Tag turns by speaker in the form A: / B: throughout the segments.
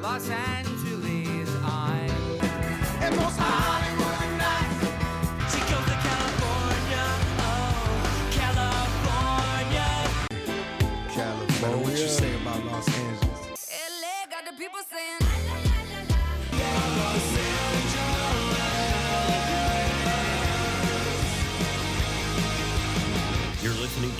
A: Los Angeles,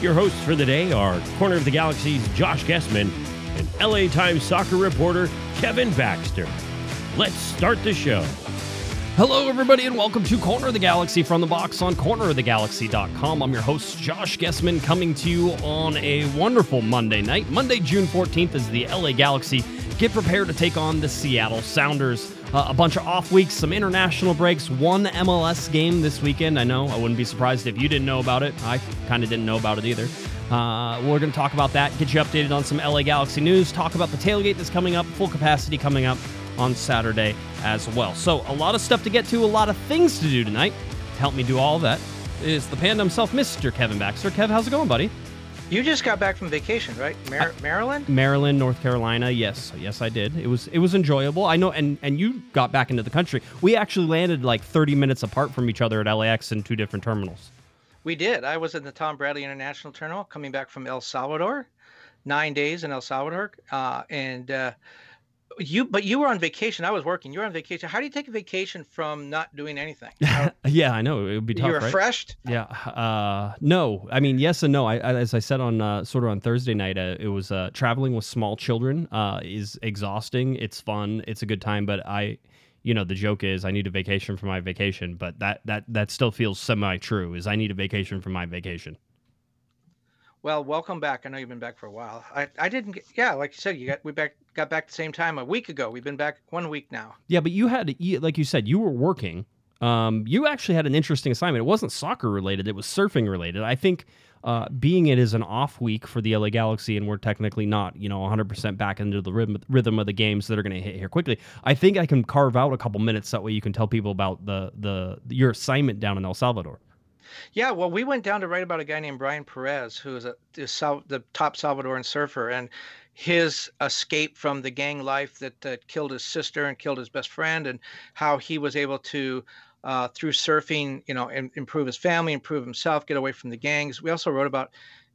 B: Your hosts for the day are Corner of the Galaxy's Josh Gessman and LA Times soccer reporter Kevin Baxter. Let's start the show.
C: Hello, everybody, and welcome to Corner of the Galaxy from the box on cornerofthegalaxy.com. I'm your host, Josh Gessman, coming to you on a wonderful Monday night. Monday, June 14th, is the LA Galaxy get prepared to take on the Seattle Sounders. Uh, a bunch of off weeks, some international breaks, one MLS game this weekend. I know I wouldn't be surprised if you didn't know about it. I kind of didn't know about it either. Uh, we're going to talk about that, get you updated on some LA Galaxy news, talk about the tailgate that's coming up, full capacity coming up on Saturday as well. So, a lot of stuff to get to, a lot of things to do tonight. To help me do all that is the panda himself, Mr. Kevin Baxter. Kev, how's it going, buddy?
D: You just got back from vacation, right? Mar- Maryland?
C: Maryland, North Carolina. Yes, yes, I did. It was it was enjoyable. I know, and and you got back into the country. We actually landed like 30 minutes apart from each other at LAX in two different terminals.
D: We did. I was in the Tom Bradley International Terminal coming back from El Salvador, nine days in El Salvador, uh, and uh, you. But you were on vacation. I was working. You were on vacation. How do you take a vacation from not doing anything? How-
C: yeah, I know it would be tough.
D: you
C: right?
D: refreshed?
C: Yeah. Uh, no, I mean yes and no. I, I as I said on uh, sort of on Thursday night, uh, it was uh, traveling with small children uh, is exhausting. It's fun. It's a good time, but I, you know, the joke is I need a vacation for my vacation, but that that that still feels semi true. Is I need a vacation for my vacation.
D: Well, welcome back. I know you've been back for a while. I, I didn't get. Yeah, like you said, you got we back got back the same time a week ago. We've been back one week now.
C: Yeah, but you had like you said, you were working. Um, you actually had an interesting assignment. It wasn't soccer related; it was surfing related. I think uh, being it is an off week for the LA Galaxy, and we're technically not, you know, 100% back into the rhythm, rhythm of the games that are going to hit here quickly. I think I can carve out a couple minutes that way you can tell people about the the your assignment down in El Salvador.
D: Yeah, well, we went down to write about a guy named Brian Perez, who is a, the top Salvadoran surfer, and his escape from the gang life that, that killed his sister and killed his best friend, and how he was able to, uh, through surfing, you know, im- improve his family, improve himself, get away from the gangs. We also wrote about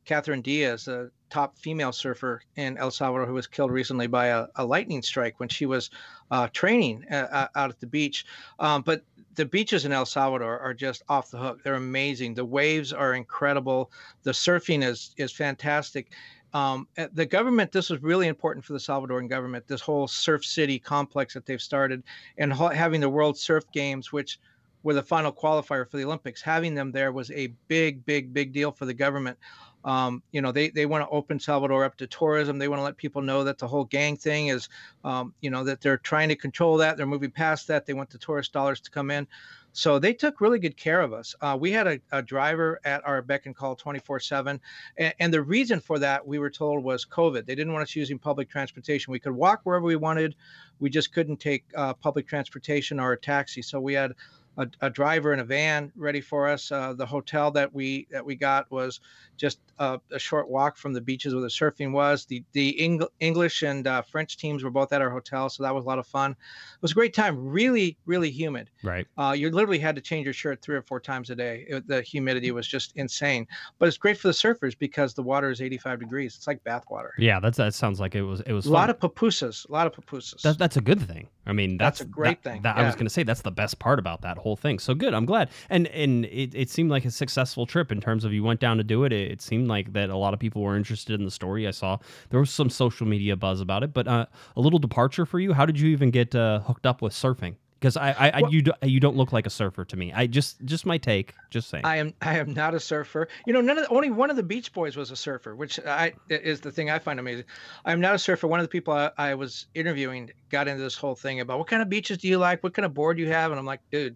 D: Catherine Diaz, the top female surfer in El Salvador, who was killed recently by a, a lightning strike when she was uh, training uh, out at the beach. Um, but the beaches in El Salvador are just off the hook. They're amazing. The waves are incredible. The surfing is is fantastic. Um, uh, the government, this was really important for the Salvadoran government. This whole Surf City complex that they've started, and ha- having the World Surf Games, which were the final qualifier for the Olympics, having them there was a big, big, big deal for the government. Um, you know, they, they want to open Salvador up to tourism. They want to let people know that the whole gang thing is, um, you know, that they're trying to control that. They're moving past that. They want the tourist dollars to come in. So they took really good care of us. Uh, we had a, a driver at our beck and call 24 7. And, the reason for that, we were told, was COVID. They didn't want us using public transportation. We could walk wherever we wanted. We just couldn't take uh, public transportation or a taxi. So we had a, a driver in a van ready for us. Uh, the hotel that we that we got was just a, a short walk from the beaches where the surfing was. The the Eng- English and uh, French teams were both at our hotel, so that was a lot of fun. It was a great time. Really, really humid.
C: Right.
D: Uh, you literally had to change your shirt three or four times a day. It, the humidity was just insane. But it's great for the surfers because the water is 85 degrees. It's like bath water.
C: Yeah, that's that sounds like it was it was
D: A
C: fun.
D: lot of pupusas. A lot of pupusas.
C: That, that's a good thing. I mean, that's,
D: That's a great
C: that-
D: thing,
C: that- I was going to say that's the best part about that whole thing. So good. I'm glad. And and it, it seemed like a successful trip in terms of you went down to do it. it. It seemed like that a lot of people were interested in the story. I saw there was some social media buzz about it, but uh, a little departure for you. How did you even get uh, hooked up with surfing? Because I, I, I
D: Well-
C: you, do, you don't look like a surfer to me. I just, just my take. Just saying.
D: I am I am not a surfer. You know, none of the, only one of the Beach Boys was a surfer, which I is the thing I find amazing. I'm not a surfer. One of the people I, I was interviewing got into this whole thing about what kind of beaches do you like, what kind of board you have, and I'm like, dude,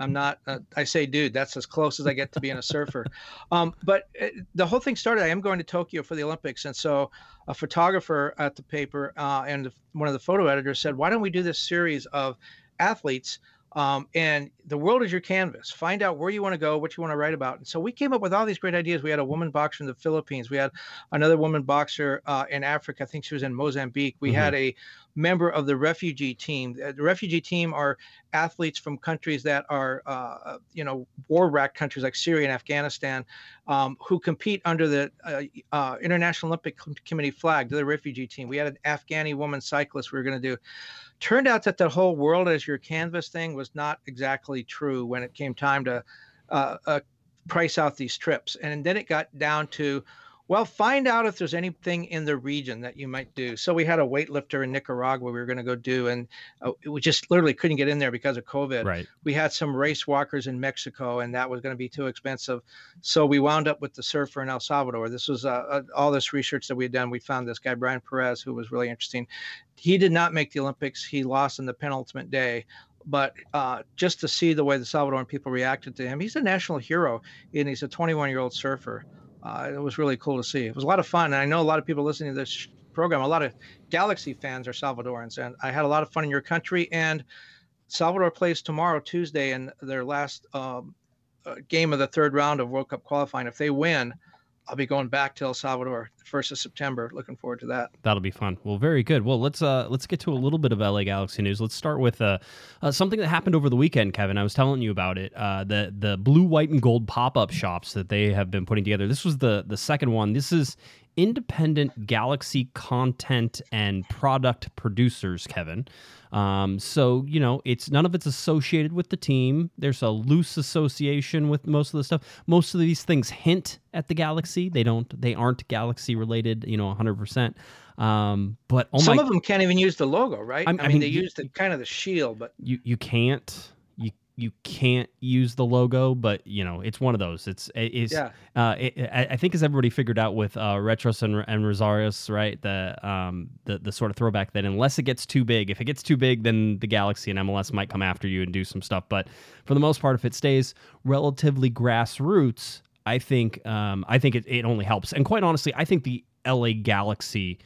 D: I'm not. Uh, I say, dude, that's as close as I get to being a surfer. Um, but uh, the whole thing started. I am going to Tokyo for the Olympics, and so a photographer at the paper uh, and one of the photo editors said, why don't we do this series of athletes? Um, and the world is your canvas. Find out where you want to go, what you want to write about. And so we came up with all these great ideas. We had a woman boxer in the Philippines. We had another woman boxer uh, in Africa. I think she was in Mozambique. We had a member of the refugee team. Uh, The refugee team are athletes from countries that are, uh, you know, war-racked countries like Syria and Afghanistan, um, who compete under the uh, uh, International Olympic Committee flag. They're the refugee team. We had an Afghani woman cyclist we were going to do turned out that the whole world as your canvas thing was not exactly true when it came time to uh, uh, price out these trips. And then it got down to, well, find out if there's anything in the region that you might do. So we had a weightlifter in Nicaragua we were going to go do, and uh, we just literally couldn't get in there because of COVID.
C: right.
D: We had some race walkers in Mexico, and that was going to be too expensive. So we wound up with the surfer in El Salvador. This was uh, uh, all this research that we had done. We found this guy Brian Perez, who was really interesting. He did not make the Olympics. He lost in the penultimate day. But uh, just to see the way the Salvadoran people reacted to him, he's a national hero, and he's a 21-year-old surfer. Uh, it was really cool to see. It was a lot of fun, and I know a lot of people listening to this program. A lot of Galaxy fans are Salvadorans, and I had a lot of fun in your country. And Salvador plays tomorrow, Tuesday, in their last um, uh, game of the third round of World Cup qualifying. If they win, I'll be going back to El Salvador the first of September. Looking forward to that.
C: That'll be fun. Well, very good. Well, let's uh let's get to a little bit of LA Galaxy news. Let's start with uh, uh something that happened over the weekend, Kevin. I was telling you about it. Uh, the the blue, white, and gold pop up shops that they have been putting together. This was the the second one. This is independent Galaxy content and product producers, Kevin. Um, so you know, it's none of it's associated with the team. There's a loose association with most of the stuff. Most of these things hint at the Galaxy. They don't. They aren't Galaxy related. You know, 100. percent Um, but oh
D: Some
C: my,
D: of them can't even use the logo, right?
C: I'm-
D: I
C: I
D: mean,
C: mean,
D: they
C: you-
D: use the kind of the shield, but
C: you you can't you can't use the logo, but you know it's one of those. It's it's
D: Yeah.
C: uh, it, I I think as everybody figured out with uh, Retros and, and Rosarius, right? The um the the sort of throwback that unless it gets too big, if it gets too big, then the Galaxy and MLS might come after you and do some stuff. But for the most part, if it stays relatively grassroots, I think um I think it, it only helps. And quite honestly, I think the LA Galaxy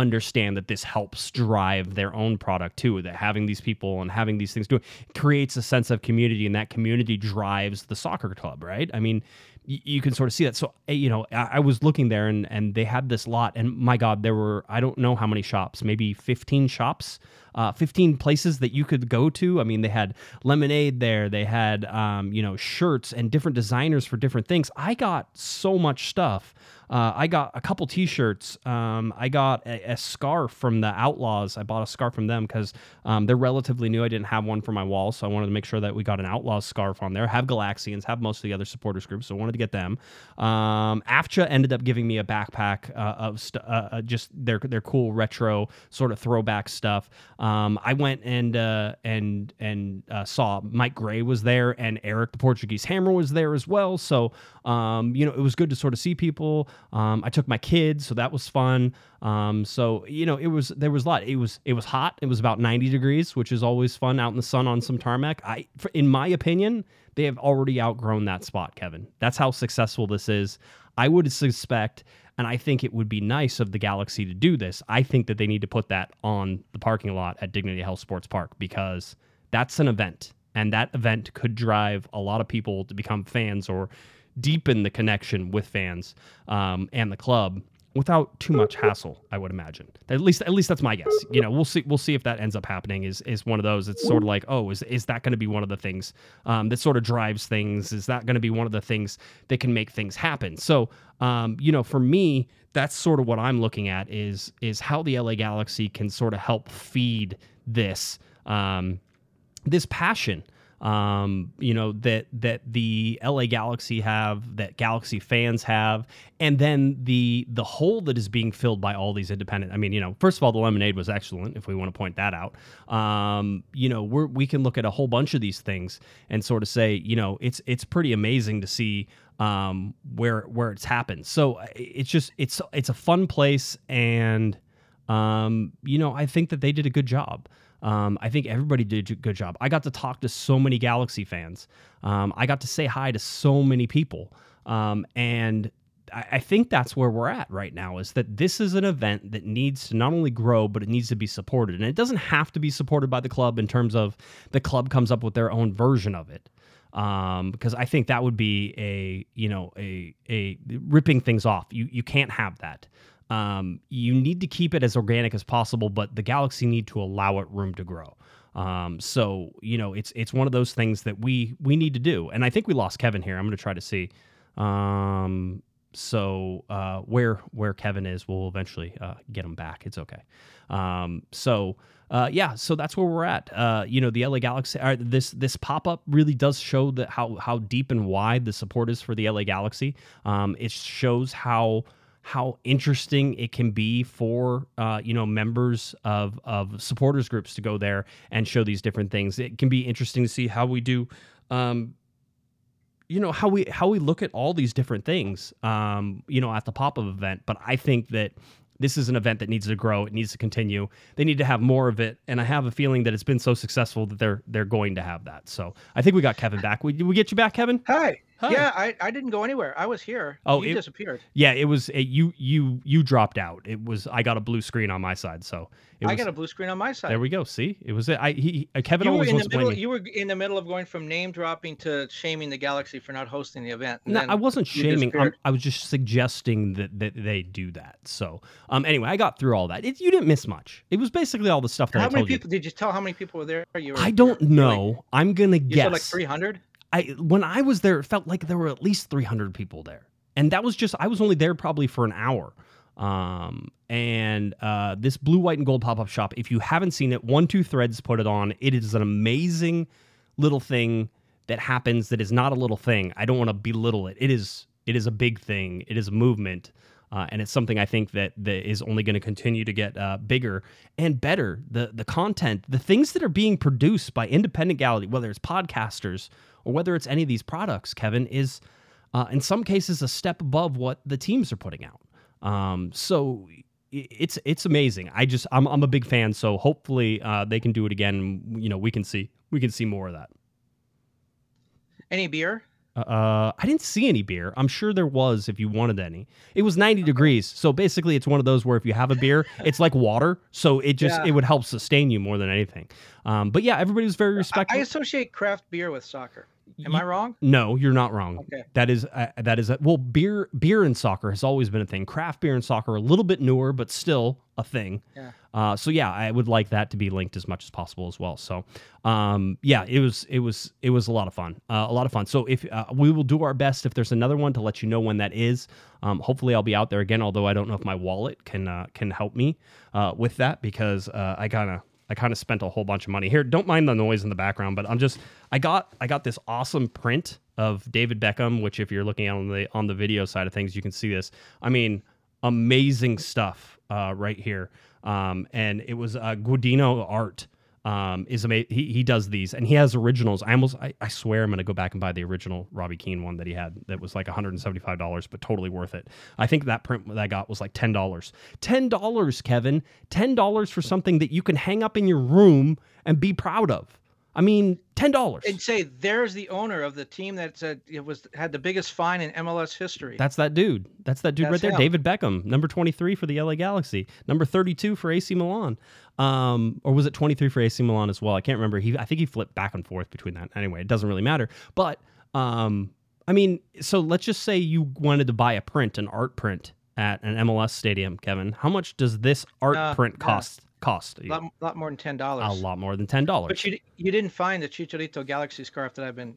C: understand that this helps drive their own product too that having these people and having these things do it creates a sense of community and that community drives the soccer club right? I mean y- you can sort of see that. So eh, you know I, I was looking there and and they had this lot and my god there were i don't know how many shops maybe 15 shops uh, 15 places that you could go to. I mean they had lemonade there they had um, you know shirts and different designers for different things. I got so much stuff uh, I got a couple T-shirts. Um, I got a, a scarf from the Outlaws. I bought a scarf from them because um, they're relatively new. I didn't have one for my wall, so I wanted to make sure that we got an Outlaws scarf on there. Have Galaxians, have most of the other supporters groups, so I wanted to get them. Um, AFCHA ended up giving me a backpack uh, of st- uh, uh, just their their cool retro sort of throwback stuff. Um, I went and uh, and and uh, saw Mike Gray was there and Eric the Portuguese Hammer was there as well. So um, you know it was good to sort of see people. Um, I took my kids, so that was fun. Um, so you know, it was there was a lot. It was it was hot. It was about 90 degrees, which is always fun out in the sun on some tarmac. I, in my opinion, they have already outgrown that spot, Kevin. That's how successful this is. I would suspect, and I think it would be nice of the Galaxy to do this. I think that they need to put that on the parking lot at Dignity Health Sports Park because that's an event, and that event could drive a lot of people to become fans or deepen the connection with fans um, and the club without too much hassle. I would imagine. At least, at least that's my guess. You know, we'll see. We'll see if that ends up happening. Is is one of those? It's sort of like, oh, is is that going to be one of the things um, that sort of drives things? Is that going to be one of the things that can make things happen? So, um, you know, for me, that's sort of what I'm looking at. Is is how the LA Galaxy can sort of help feed this um, this passion um, you know that that the LA Galaxy have, that Galaxy fans have, and then the the hole that is being filled by all these independent. I mean, you know, first of all, the lemonade was excellent. If we want to point that out, um, you know, we're, we can look at a whole bunch of these things and sort of say, you know, it's it's pretty amazing to see um, where where it's happened. So uh, it's just it's it's a fun place, and um, you know, I think that they did a good job. Um, I think everybody did a good job. I got to talk to so many Galaxy fans. Um, I got to say hi to so many people. Um, and I, I think that's where we're at right now is that this is an event that needs to not only grow, but it needs to be supported. And it doesn't have to be supported by the club in terms of the club comes up with their own version of it. Um, because I think that would be a, you know, a, a ripping things off. You, you can't have that. Um, you need to keep it as organic as possible, but the Galaxy need to allow it room to grow. Um, so you know, it's it's one of those things that we we need to do. And I think we lost Kevin here. I'm going to try to see. Um, so uh, where where Kevin is, we'll eventually uh, get him back. It's okay. Um, so uh, yeah, so that's where we're at. Uh, you know, the LA Galaxy. Uh, this this pop up really does show that how how deep and wide the support is for the LA Galaxy. Um, it shows how how interesting it can be for uh, you know members of of supporters groups to go there and show these different things. It can be interesting to see how we do. Um, you know how we how we look at all these different things um, you know at the pop-up event but i think that this is an event that needs to grow it needs to continue they need to have more of it and i have a feeling that it's been so successful that they're they're going to have that so i think we got kevin back we, we get you back kevin
D: Hi.
C: Hi.
D: Yeah, I, I didn't go anywhere. I was here.
C: Oh,
D: you
C: it-
D: disappeared.
C: yeah it was a, you you you dropped out it was i got a blue screen on my side so it was,
D: I got a blue screen on my side.
C: there we go see it was it. i he, he- kevin
D: you
C: always wants
D: the
C: to blame
D: middle.
C: me
D: You were in the middle of going from name dropping to shaming the Galaxy for not hosting the event. and
C: No, I wasn't shaming. I was just suggesting that, that they do that. So, um, anyway, I got through all that. It, you didn't miss much. It was basically all the stuff that
D: How
C: I
D: many people did you tell? How many people were there? You
C: you.
D: were,
C: I don't know.
D: really-
C: I'm gonna
D: You
C: guess.
D: like 300.
C: I when I was there, it felt like there were at least 300 people there, and that was just I was only there probably for an hour. Um, and uh, this blue, white, and gold pop up shop. If you haven't seen it, One Two Threads put it on. It is an amazing little thing that happens. That is not a little thing. I don't want to belittle it. It is. It is a big thing. It is a movement. Uh, and it's something I think that that is only going to continue to get uh, bigger and better. The the content, the things that are being produced by independent gallery, whether it's podcasters or whether it's any of these products, Kevin, is uh, in some cases a step above what the teams are putting out. Um, so it's it's amazing. I just I'm I'm a big fan. So hopefully uh, they can do it again. You know, we can see we can see more of that.
D: Any beer?
C: Uh, I didn't see any beer. I'm sure there was if you wanted any. It was 90 degrees, so basically it's one of those where if you have a beer, it's like water, so it just
D: Yeah.
C: it would help sustain you more than anything. Um, but yeah, everybody was very
D: I,
C: respectful.
D: I associate craft beer with soccer. Am I wrong?
C: No, you're not wrong.
D: Okay.
C: That is uh, that is a, well, beer beer in soccer has always been a thing. Craft beer and soccer a little bit newer, but still a thing.
D: Yeah.
C: Uh, so yeah, I would like that to be linked as much as possible as well. So um, yeah, it was it was it was a lot of fun, uh, a lot of fun. So if uh, we will do our best, if there's another one to let you know when that is. Um, hopefully I'll be out there again. Although I don't know if my wallet can uh, can help me uh, with that because uh, I kind of I kind of spent a whole bunch of money here. Don't mind the noise in the background, but I'm just I got I got this awesome print of David Beckham, which if you're looking on the on the video side of things, you can see this. I mean, amazing stuff uh, right here. Um, and it was uh, Guadino art. Um, is amazing. He, he does these and he has originals. I almost I, I swear I'm gonna go back and buy the original Robbie Keane one that he had that was like $175, but totally worth it. I think that print that I got was like $10. $10, Kevin. $10 for something that you can hang up in your room and be proud of. I mean, $10.
D: And say there's the owner of the team that said it was had the biggest fine in MLS history.
C: That's that dude. That's that dude right there.
D: him.
C: David Beckham, number 23 for the LA Galaxy, number 32 for AC Milan. Um, or was it 23 for AC Milan as well? I can't remember. He I think he flipped back and forth between that. Anyway, it doesn't really matter. But um, I mean, so let's just say you wanted to buy a print, an art print at an MLS stadium, Kevin. How much does this art
D: Uh,
C: print
D: yeah.
C: Cost
D: a lot, lot more than ten dollars.
C: A lot more than ten dollars.
D: But you you didn't find the Chicharito Galaxy scarf that I've been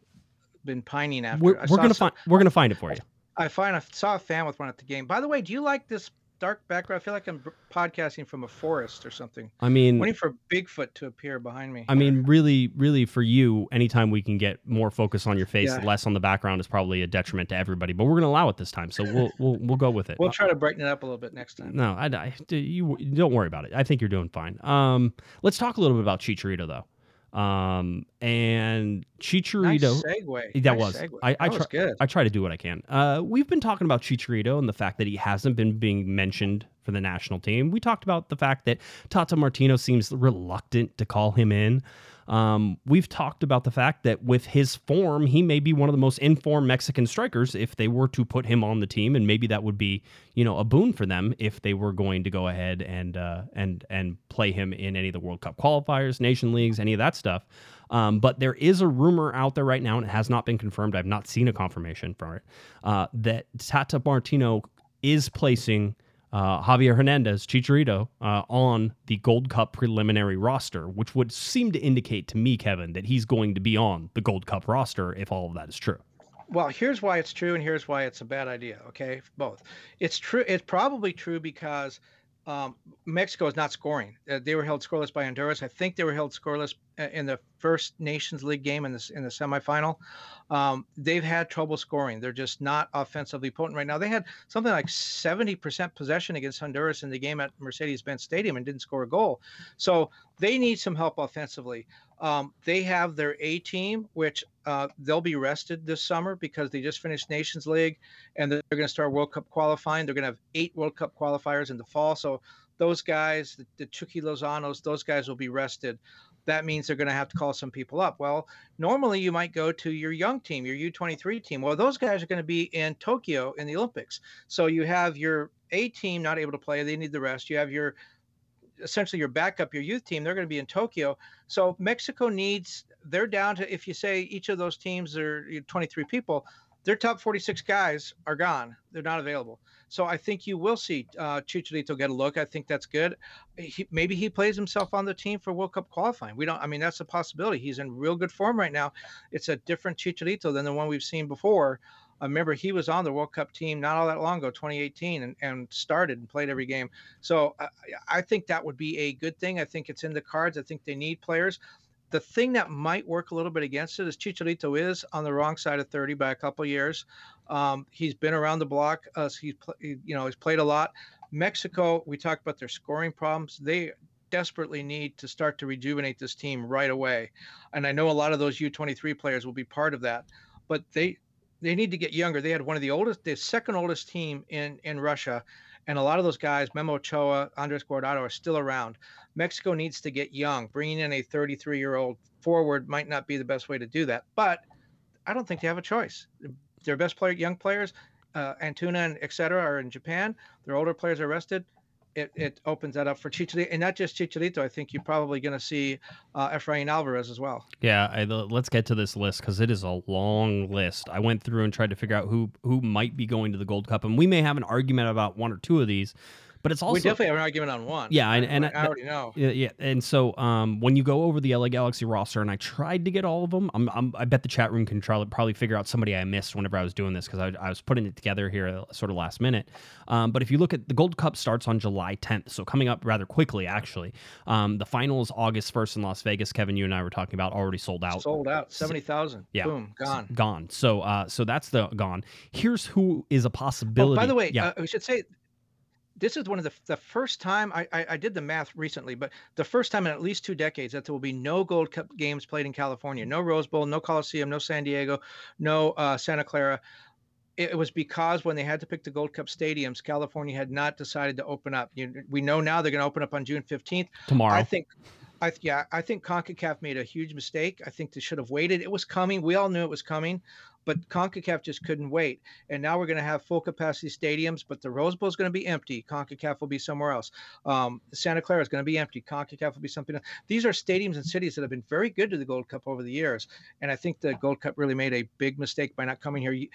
D: been pining after.
C: We're, we're gonna
D: some-
C: find we're gonna find it for you.
D: I find I saw a fan with one at the game. By the way, do you like this dark background. I feel like I'm podcasting from a forest or something.
C: I mean,
D: Waiting for Bigfoot to appear behind me.
C: I mean, really, really, for you, anytime we can get more focus on your face,
D: Yeah.
C: less on the background, is probably a detriment to everybody. But we're going to allow it this time, so we'll we'll we'll go with it.
D: we'll try to brighten it up a little bit next time.
C: No, I, I you don't worry about it. I think you're doing fine. Um, let's talk a little bit about Chicharito though. Um, and
D: Nice
C: Chicharito.
D: segue.
C: That
D: Nice
C: was.
D: segue.
C: I, I
D: that was
C: try,
D: good.
C: I try to do what I can. Uh, we've been talking about Chicharito and the fact that he hasn't been being mentioned for the national team. We talked about the fact that Tata Martino seems reluctant to call him in. Um, we've talked about the fact that with his form, he may be one of the most informed Mexican strikers if they were to put him on the team, and maybe that would be, you know, a boon for them if they were going to go ahead and uh, and and play him in any of the World Cup qualifiers, nation leagues, any of that stuff. Um, but there is a rumor out there right now, and it has not been confirmed. I've not seen a confirmation for it uh, that Tata Martino is placing uh, Javier Hernandez, Chicharito, uh, on the Gold Cup preliminary roster, which would seem to indicate to me, Kevin, that he's going to be on the Gold Cup roster if all of that is true.
D: Well, here's why it's true, and here's why it's a bad idea. Okay, both. It's true. It's probably true because um, Mexico is not scoring. Uh, they were held scoreless by Honduras. I think they were held scoreless in the first Nations League game in the in the semifinal. Um, they've had trouble scoring. They're just not offensively potent right now. They had something like 70% possession against Honduras in the game at Mercedes-Benz Stadium and didn't score a goal. So they need some help offensively. Um, they have their A team, which uh, they'll be rested this summer because they just finished Nations League and they're going to start World Cup qualifying. They're going to have eight World Cup qualifiers in the fall. So those guys, the, the Chucky Lozanos, those guys will be rested. That means they're going to have to call some people up. Well, normally you might go to your young team, your U23 team. Well, those guys are going to be in Tokyo in the Olympics. So you have your A team not able to play. They need the rest. You have your essentially your backup, your youth team, they're going to be in Tokyo. So Mexico needs, they're down to, if you say each of those teams are 23 people, their top 46 guys are gone. They're not available. So I think you will see uh, Chicharito get a look. I think that's good. He, maybe he plays himself on the team for World Cup qualifying. We don't, I mean, that's a possibility. He's in real good form right now. It's a different Chicharito than the one we've seen before. I remember he was on the World Cup team not all that long ago, 2018, and, and started and played every game. So I, I think that would be a good thing. I think it's in the cards. I think they need players. The thing that might work a little bit against it is Chicharito is on the wrong side of 30 by a couple years. Um, he's been around the block. Uh, he's pl- you know he's played a lot. Mexico, we talked about their scoring problems. They desperately need to start to rejuvenate this team right away, and I know a lot of those U23 players will be part of that. But they they need to get younger. They had one of the oldest, the second oldest team in in Russia, and a lot of those guys, Memo Ochoa, Andres Guardado, are still around. Mexico needs to get young. Bringing in a 33 year old forward might not be the best way to do that, but I don't think they have a choice. Their best player, young players, uh, Antuna and et cetera, are in Japan. Their older players are rested. It, it opens that up for Chicharito, and not just Chicharito. I think you're probably going to see uh, Efrain Alvarez as well.
C: Yeah, I, let's get to this list because it is a long list. I went through and tried to figure out who who might be going to the Gold Cup, and we may have an argument about one or two of these. But it's also
D: we definitely have an argument on one.
C: Yeah, and, and
D: I, I already know.
C: Yeah, yeah, and so um, when you go over the LA Galaxy roster, and I tried to get all of them, I'm, I'm, i bet the chat room can try, probably figure out somebody I missed whenever I was doing this because I, I, was putting it together here uh, sort of last minute. Um, but if you look at the Gold Cup starts on July 10th, so coming up rather quickly actually. Um, the finals August 1st in Las Vegas. Kevin, you and I were talking about already sold out.
D: Sold out, seventy thousand.
C: Yeah,
D: boom, gone.
C: Gone. So uh, so that's the gone. Here's who is a possibility.
D: Oh, by the way,
C: yeah.
D: uh, we should say this is one of the the first time I, I, I did the math recently, but the first time in at least two decades that there will be no Gold Cup games played in California, no Rose Bowl, no Coliseum, no San Diego, no uh, Santa Clara. It, it was because when they had to pick the Gold Cup stadiums, California had not decided to open up. You, we know now they're going to open up on June fifteenth.
C: tomorrow.
D: I think, I yeah, I think Concacaf made a huge mistake. I think they should have waited. It was coming. We all knew it was coming, but Concacaf just couldn't wait. And now we're going to have full capacity stadiums, but the Rose Bowl is going to be empty. Concacaf will be somewhere else. Um, Santa Clara is going to be empty. Concacaf will be something. Else. These are stadiums and cities that have been very good to the Gold Cup over the years, and I think the Gold Cup really made a big mistake by not coming here.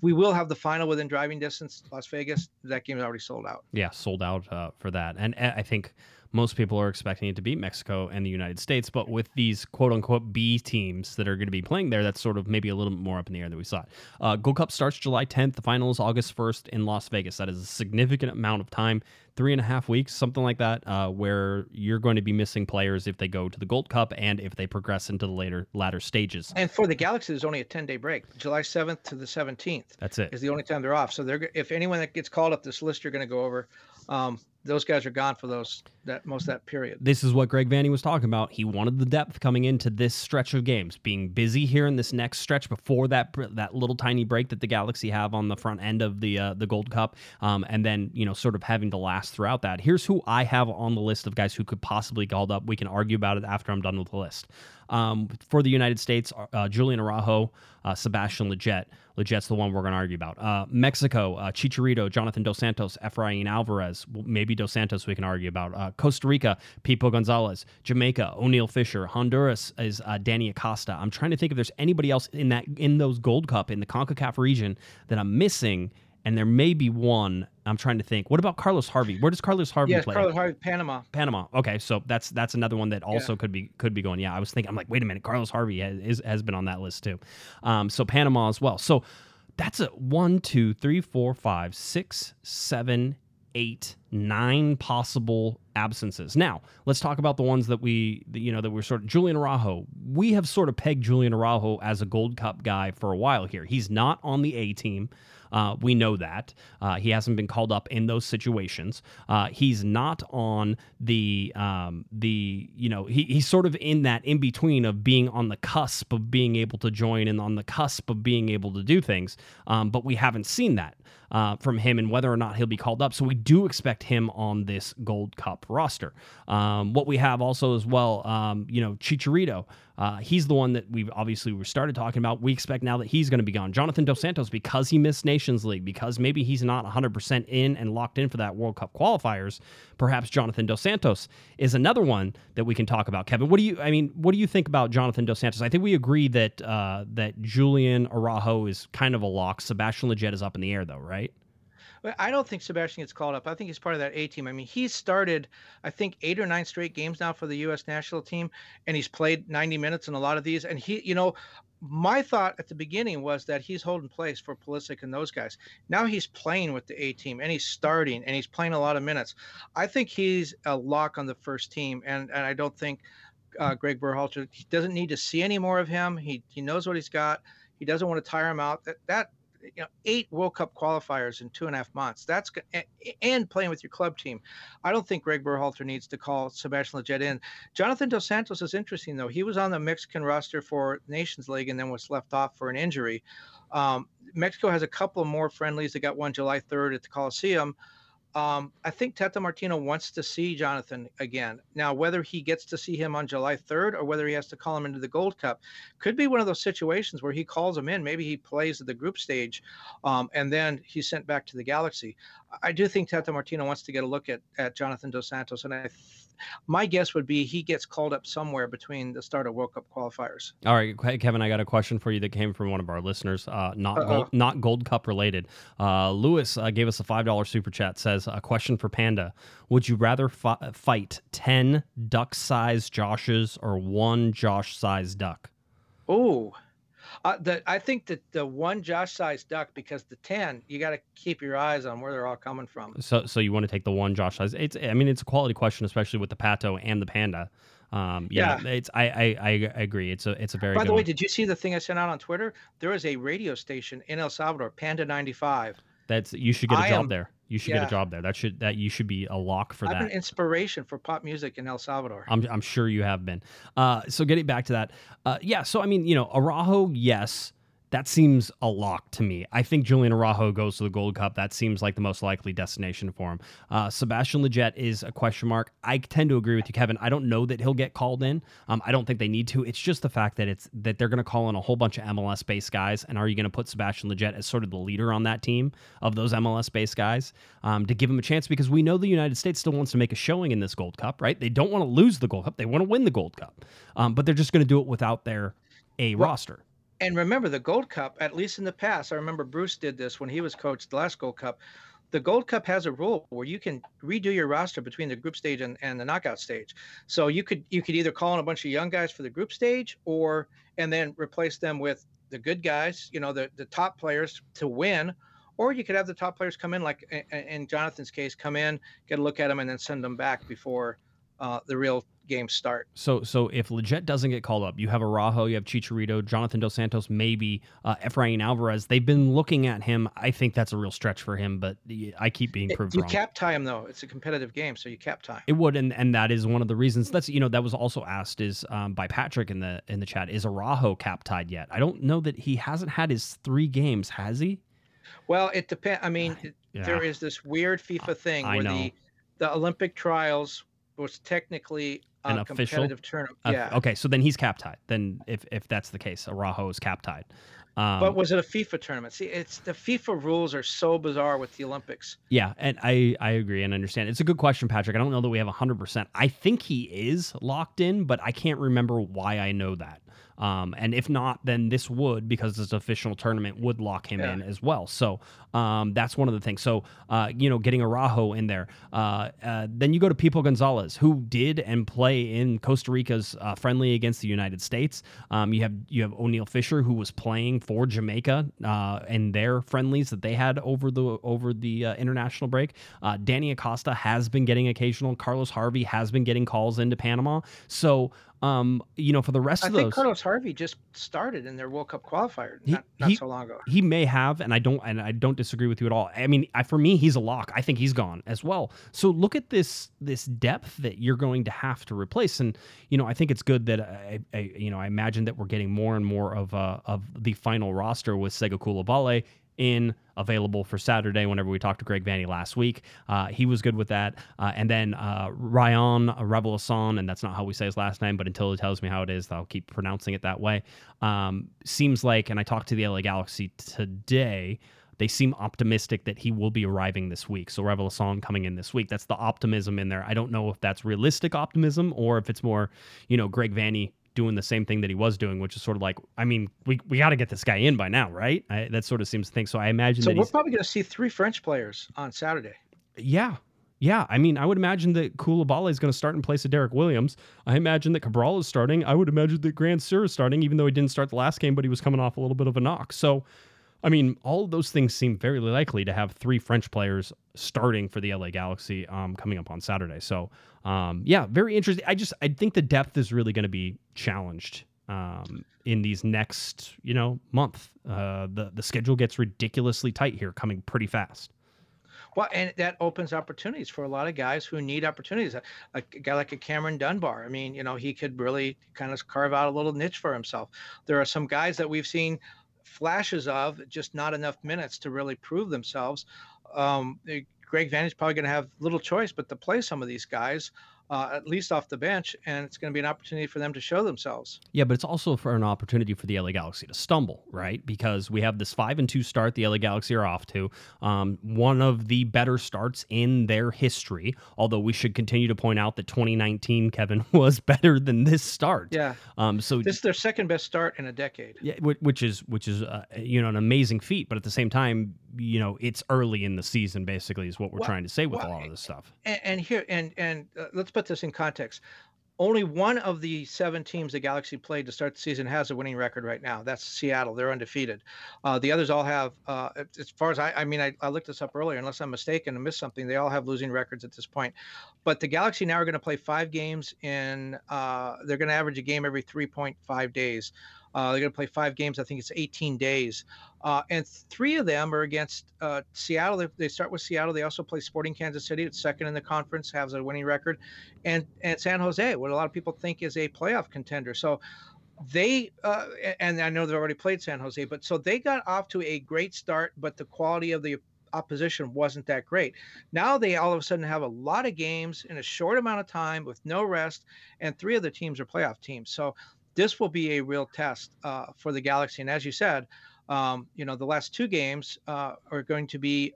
D: We will have the final within driving distance, Las Vegas. That game is already sold out.
C: yeah, sold out uh, for that. And uh, I think most people are expecting it to be Mexico and the United States. But with these quote unquote B teams that are going to be playing there, that's sort of maybe a little bit more up in the air than we saw. Uh, Gold Cup starts July 10th. The final is August 1st in Las Vegas. That is a significant amount of time three and a half weeks, something like that, uh, where you're going to be missing players if they go to the Gold Cup and if they progress into the later latter stages.
D: And for the Galaxy, there's only a 10 day break. July 7th to the 17th.
C: That's it.
D: Is the only time they're off. So they're if anyone that gets called up this list, you're going to go over. Um, those guys are gone for those that most that period.
C: This is what Greg Vanney was talking about. He wanted the depth coming into this stretch of games, being busy here in this next stretch before that that little tiny break that the Galaxy have on the front end of the uh, the Gold Cup, um, and then you know sort of having to last throughout that. Here's who I have on the list of guys who could possibly called up. We can argue about it after I'm done with the list. Um, for the United States, uh, Julian Araujo, uh, Sebastian Lletget. Lletget's the one we're going to argue about. Uh, Mexico, uh, Chicharito, Jonathan Dos Santos, Efrain Alvarez, maybe Dos Santos we can argue about. Uh, Costa Rica, Pipo Gonzalez. Jamaica, Oniel Fisher. Honduras is uh, Danny Acosta. I'm trying to think if there's anybody else in that in those Gold Cup in the CONCACAF region that I'm missing and there may be one. I'm trying to think. What about Carlos Harvey? Where does Carlos Harvey
D: yes,
C: play?
D: Carlos Harvey, Panama.
C: Panama. Okay, so that's that's another one that also
D: Yeah.
C: could be could be going. Yeah, I was thinking. I'm like, wait a minute, Carlos Harvey has is, has been on that list too. Um, so Panama as well. So that's a one, two, three, four, five, six, seven, eight, nine possible absences. Now, let's talk about the ones that we, that, you know, that we're sort of Julian Araujo. We have sort of pegged Julian Araujo as a Gold Cup guy for a while here. He's not on the A team. Uh, we know that uh, he hasn't been called up in those situations. Uh, he's not on the um, the you know he, he's sort of in that in between of being on the cusp of being able to join and on the cusp of being able to do things. Um, but we haven't seen that uh, from him and whether or not he'll be called up. So we do expect him on this Gold Cup roster. Um, what we have also as well, um, you know, Chicharito. Uh, he's the one that we've obviously we started talking about. We expect now that he's going to be gone. Jonathan Dos Santos, because he missed Nations League, because maybe he's not 100% in and locked in for that World Cup qualifiers. Perhaps Jonathan Dos Santos is another one that we can talk about. Kevin, what do you? I mean, what do you think about Jonathan Dos Santos? I think we agree that uh, that Julian Araujo is kind of a lock. Sebastian Lletget is up in the air, though, right?
D: I don't think Sebastian gets called up. I think he's part of that A team. I mean, he's started, I think, eight or nine straight games now for the U.S. national team, and he's played 90 minutes in a lot of these. And he, you know, my thought at the beginning was that he's holding place for Pulisic and those guys. Now he's playing with the A team and he's starting and he's playing a lot of minutes. I think he's a lock on the first team, and and I don't think uh, Greg Berhalter he doesn't need to see any more of him. He he knows what he's got. He doesn't want to tire him out. That that you know eight World Cup qualifiers in two and a half months. That's and playing with your club team. I don't think Greg Berhalter needs to call Sebastian Lletget in. Jonathan Dos Santos is interesting though. He was on the Mexican roster for Nations League and then was left off for an injury. Um, Mexico has a couple more friendlies. They got one July 3rd at the Coliseum. Um, I think Tata Martino wants to see Jonathan again. Now, whether he gets to see him on July 3rd or whether he has to call him into the Gold Cup could be one of those situations where he calls him in. Maybe he plays at the group stage um, and then he's sent back to the Galaxy. I do think Tata Martino wants to get a look at, at Jonathan Dos Santos. And I, my guess would be he gets called up somewhere between the start of World Cup qualifiers.
C: All right, Kevin, I got a question for you that came from one of our listeners, uh, not
D: Uh-oh.
C: gold, not Gold Cup related. Uh, Lewis uh, gave us a five dollar super chat. Says a question for Panda: Would you rather fi- fight ten duck-sized Joshes or one Josh-sized duck?
D: Oh, uh, the, I think that the one Josh sized duck, because the 10, you got to keep your eyes on where they're all coming from.
C: So, so you want to take the one Josh size? It's, I mean, it's a quality question, especially with the Pato and the Panda. Um, yeah, it's, I, I, I agree. It's a, it's a very.
D: By the way,
C: one.
D: did you see the thing I sent out on Twitter? There is a radio station in El Salvador, Panda 95.
C: That's you should get a
D: I
C: job
D: am-
C: there. You should get a job there. That should that you should be a lock for
D: I've
C: that.
D: been inspiration for pop music in El Salvador.
C: I'm, I'm sure you have been. Uh, so getting back to that, uh, yeah. So I mean, you know, Araujo, yes, that seems a lock to me. I think Julian Araujo goes to the Gold Cup. That seems like the most likely destination for him. Uh, Sebastian Lletget is a question mark. I tend to agree with you, Kevin. I don't know that he'll get called in. Um, I don't think they need to. It's just the fact that it's that they're going to call in a whole bunch of MLS based guys, and are you going to put Sebastian Lletget as sort of the leader on that team of those MLS based guys um, to give him a chance? Because we know the United States still wants to make a showing in this Gold Cup, right? They don't want to lose the Gold Cup. They want to win the Gold Cup, um, but they're just going to do it without their a roster.
D: And remember, the Gold Cup, at least in the past, I remember Bruce did this when he was coached the last Gold Cup. the Gold Cup has a rule where you can redo your roster between the group stage and, and the knockout stage. So you could you could either call in a bunch of young guys for the group stage or and then replace them with the good guys, you know, the the top players to win, or you could have the top players come in, like in Jonathan's case, come in, get a look at them, and then send them back before uh, the real games start.
C: So, so if Lletget doesn't get called up, you have Araujo, you have Chicharito, Jonathan Dos Santos, maybe uh, Efrain Alvarez. They've been looking at him. I think that's a real stretch for him, but I keep being proved
D: you
C: wrong.
D: cap tie him though. It's a competitive game, so you cap tie.
C: It would, and and that is one of the reasons. That's you know that was also asked is um, by Patrick in the in the chat. Is Araujo cap tied yet? I don't know that he hasn't had his three games. Has he?
D: Well, it depends. I mean, yeah. there is this weird FIFA thing
C: I
D: where
C: know.
D: the the Olympic trials was technically a
C: An official?
D: competitive tournament.
C: Uh,
D: yeah.
C: okay, so then he's cap tied. Then if if that's the case, Araujo is cap tied. Um,
D: But was it a FIFA tournament? See, it's the FIFA rules are so bizarre with the Olympics.
C: Yeah, and I I agree and understand. It's a good question, Patrick. I don't know that we have 100%. I think he is locked in, but I can't remember why I know that. Um, and if not, then this would, because this official tournament would lock him
D: Yeah.
C: in as well. So um, that's one of the things. So, uh, you know, getting Araujo in there. Uh, uh, then you go to Pipo Gonzalez, who did and play in Costa Rica's uh, friendly against the United States. Um, you have you have Oniel Fisher, who was playing for Jamaica uh, in their friendlies that they had over the over the uh, international break. Uh, Danny Acosta has been getting occasional. Carlos Harvey has been getting calls into Panama. So, um, you know, for the rest
D: I
C: of
D: think
C: those,
D: Carlos Harvey just started in their World Cup qualifier
C: He-
D: not, not
C: he-
D: so long ago.
C: he may have, and I don't, and I don't disagree with you at all. I mean, I, for me, he's a lock. I think he's gone as well. So look at this this depth that you're going to have to replace, and you know, I think it's good that I, I you know, I imagine that we're getting more and more of uh, of the final roster with Sega Coulibaly in available for Saturday. Whenever we talked to Greg Vanney last week, uh, he was good with that. Uh, and then uh, Ryan Revelason, and that's not how we say his last name, but until he tells me how it is, I'll keep pronouncing it that way. Um, seems like, and I talked to the LA Galaxy today. They seem optimistic that he will be arriving this week. So Revelason coming in this week. That's the optimism in there. I don't know if that's realistic optimism or if it's more, you know, Greg Vanney doing the same thing that he was doing, which is sort of like, I mean, we, we got to get this guy in by now, right? I, that sort of seems to think. So I imagine
D: So
C: that
D: we're probably going to see three French players on Saturday.
C: yeah. Yeah, I mean, I would imagine that Coulibaly is going to start in place of Derek Williams. I imagine that Cabral is starting. I would imagine that Grandsir is starting, even though he didn't start the last game, but he was coming off a little bit of a knock. So, I mean, all of those things seem very likely to have three French players starting for the LA Galaxy um, coming up on Saturday. So, um, yeah, very interesting. I just I think the depth is really going to be challenged um, in these next you know month. Uh, the the schedule gets ridiculously tight here, coming pretty fast.
D: Well, and that opens opportunities for a lot of guys who need opportunities. A, a guy like a Cameron Dunbar. I mean, you know, he could really kind of carve out a little niche for himself. There are some guys that we've seen flashes of, just not enough minutes to really prove themselves. Um, eh, Greg Vanney's probably going to have little choice but to play some of these guys, uh, at least off the bench, and it's going to be an opportunity for them to show themselves.
C: Yeah, but it's also for an opportunity for the LA Galaxy to stumble, right? Because we have this five and two start the LA Galaxy are off to. Um, one of the better starts in their history. Although we should continue to point out that 2019, Kevin, was better than this start.
D: Yeah,
C: Um. So
D: this is their second best start in a decade.
C: yeah, which is which is uh, you know an amazing feat, but at the same time, you know it's early in the season. Basically, is what we're
D: Well-
C: trying to say with
D: well,
C: a lot of this stuff.
D: and, and here and and uh, let's put this in context. Only one of the seven teams the galaxy played to start the season has a winning record right now. That's seattle. They're undefeated. Uh, the others all have uh, as far as i i mean I, I looked this up earlier unless i'm mistaken and missed something they all have losing records at this point. But the galaxy now are going to play five games in uh, they're going to average a game every 3.5 days uh, they're going to play five games. I think it's 18 days. Uh, and three of them are against uh, Seattle. They, they start with Seattle. They also play Sporting Kansas City. It's second in the conference, has a winning record. And, and San Jose, what a lot of people think is a playoff contender. So they, uh, and I know they've already played San Jose, but so they got off to a great start, but the quality of the opposition wasn't that great. Now they all of a sudden have a lot of games in a short amount of time with no rest, and three of the teams are playoff teams. So this will be a real test uh, for the Galaxy. And as you said, um, you know, the last two games uh, are going to be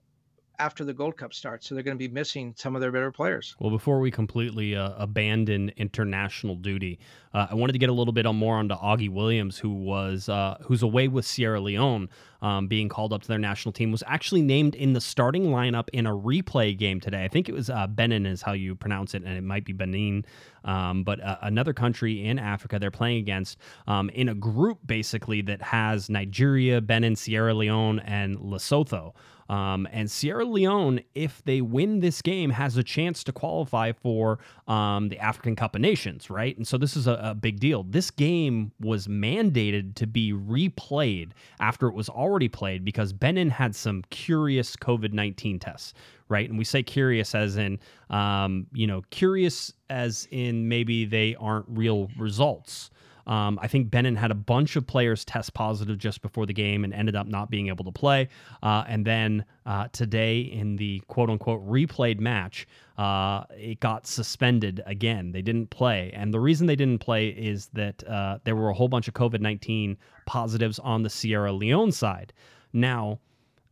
D: after the Gold Cup starts. So they're going to be missing some of their better players.
C: Well, before we completely uh, abandon international duty, uh, I wanted to get a little bit on more onto Augie Williams, who was uh, who's away with Sierra Leone, um, being called up to their national team, was actually named in the starting lineup in a replay game today. I think it was uh, Benin is how you pronounce it, and it might be Benin, um, but uh, another country in Africa they're playing against um, in a group basically that has Nigeria, Benin, Sierra Leone, and Lesotho. Um, and Sierra Leone, if they win this game, has a chance to qualify for um, the African Cup of Nations, right? And so this is a, a, big deal. This game was mandated to be replayed after it was already played because Benin had some curious COVID 19 tests, right? And we say curious as in, um, you know, curious as in maybe they aren't real results. Um, I think Benin had a bunch of players test positive just before the game and ended up not being able to play. Uh, and then uh, today, in the quote unquote replayed match, uh, it got suspended again. They didn't play. And the reason they didn't play is that uh, there were a whole bunch of COVID 19 positives on the Sierra Leone side. Now,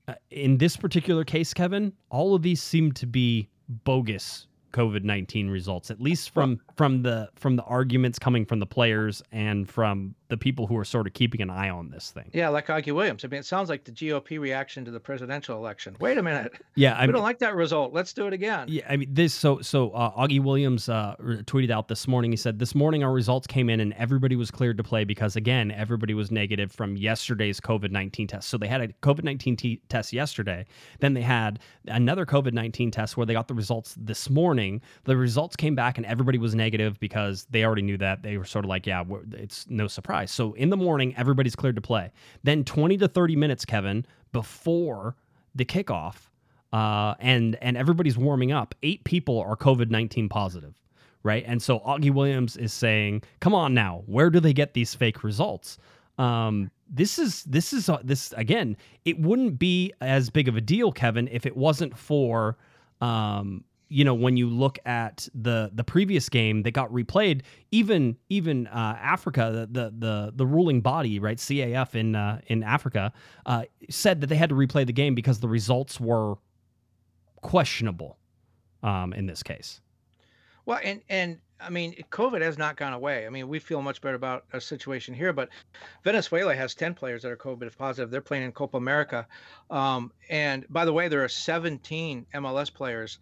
C: uh, in this particular case, Kevin, all of these seem to be bogus COVID nineteen results, at least from from the from the arguments coming from the players and from the people who are sort of keeping an eye on this thing.
D: Yeah, like Augie Williams. I mean, it sounds like the GOP reaction to the presidential election. Wait a minute.
C: Yeah,
D: I we don't like that result. Let's do it again.
C: Yeah, I mean this. So so uh, Augie Williams uh, tweeted out this morning. He said this morning our results came in and everybody was cleared to play because again everybody was negative from yesterday's COVID nineteen test. So they had a COVID nineteen t- test yesterday. Then they had another COVID nineteen test where they got the results this morning. The results came back and everybody was negative because they already knew that. They were sort of like, yeah, it's no surprise So in the morning, everybody's cleared to play. Then 20 to 30 minutes, Kevin, before the kickoff, uh, and and everybody's warming up. Eight people are COVID 19 positive, right? And so Augie Williams is saying, "Come on now, where do they get these fake results?" Um, this is this is uh, this again. It wouldn't be as big of a deal, Kevin, if it wasn't for um, you know when you look at the the previous game that got replayed even even uh, Africa the, the, the the ruling body right CAF in uh, in Africa uh, said that they had to replay the game because the results were questionable um, in this case
D: well and and I mean, COVID has not gone away. I mean, we feel much better about our situation here, but Venezuela has 10 players that are COVID positive. They're playing in Copa America. Um, and by the way, there are 17 MLS players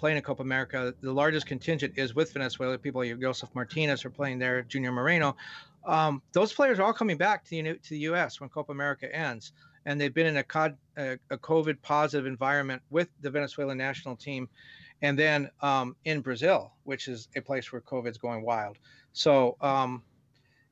D: playing in Copa America. The largest contingent is with Venezuela. People like Josef Martinez are playing there, Junior Moreno. Um, those players are all coming back to the, to the U.S. when Copa America ends. And they've been in a, COD, a, a COVID positive environment with the Venezuelan national team. And then um, in Brazil, which is a place where COVID's going wild. So, um,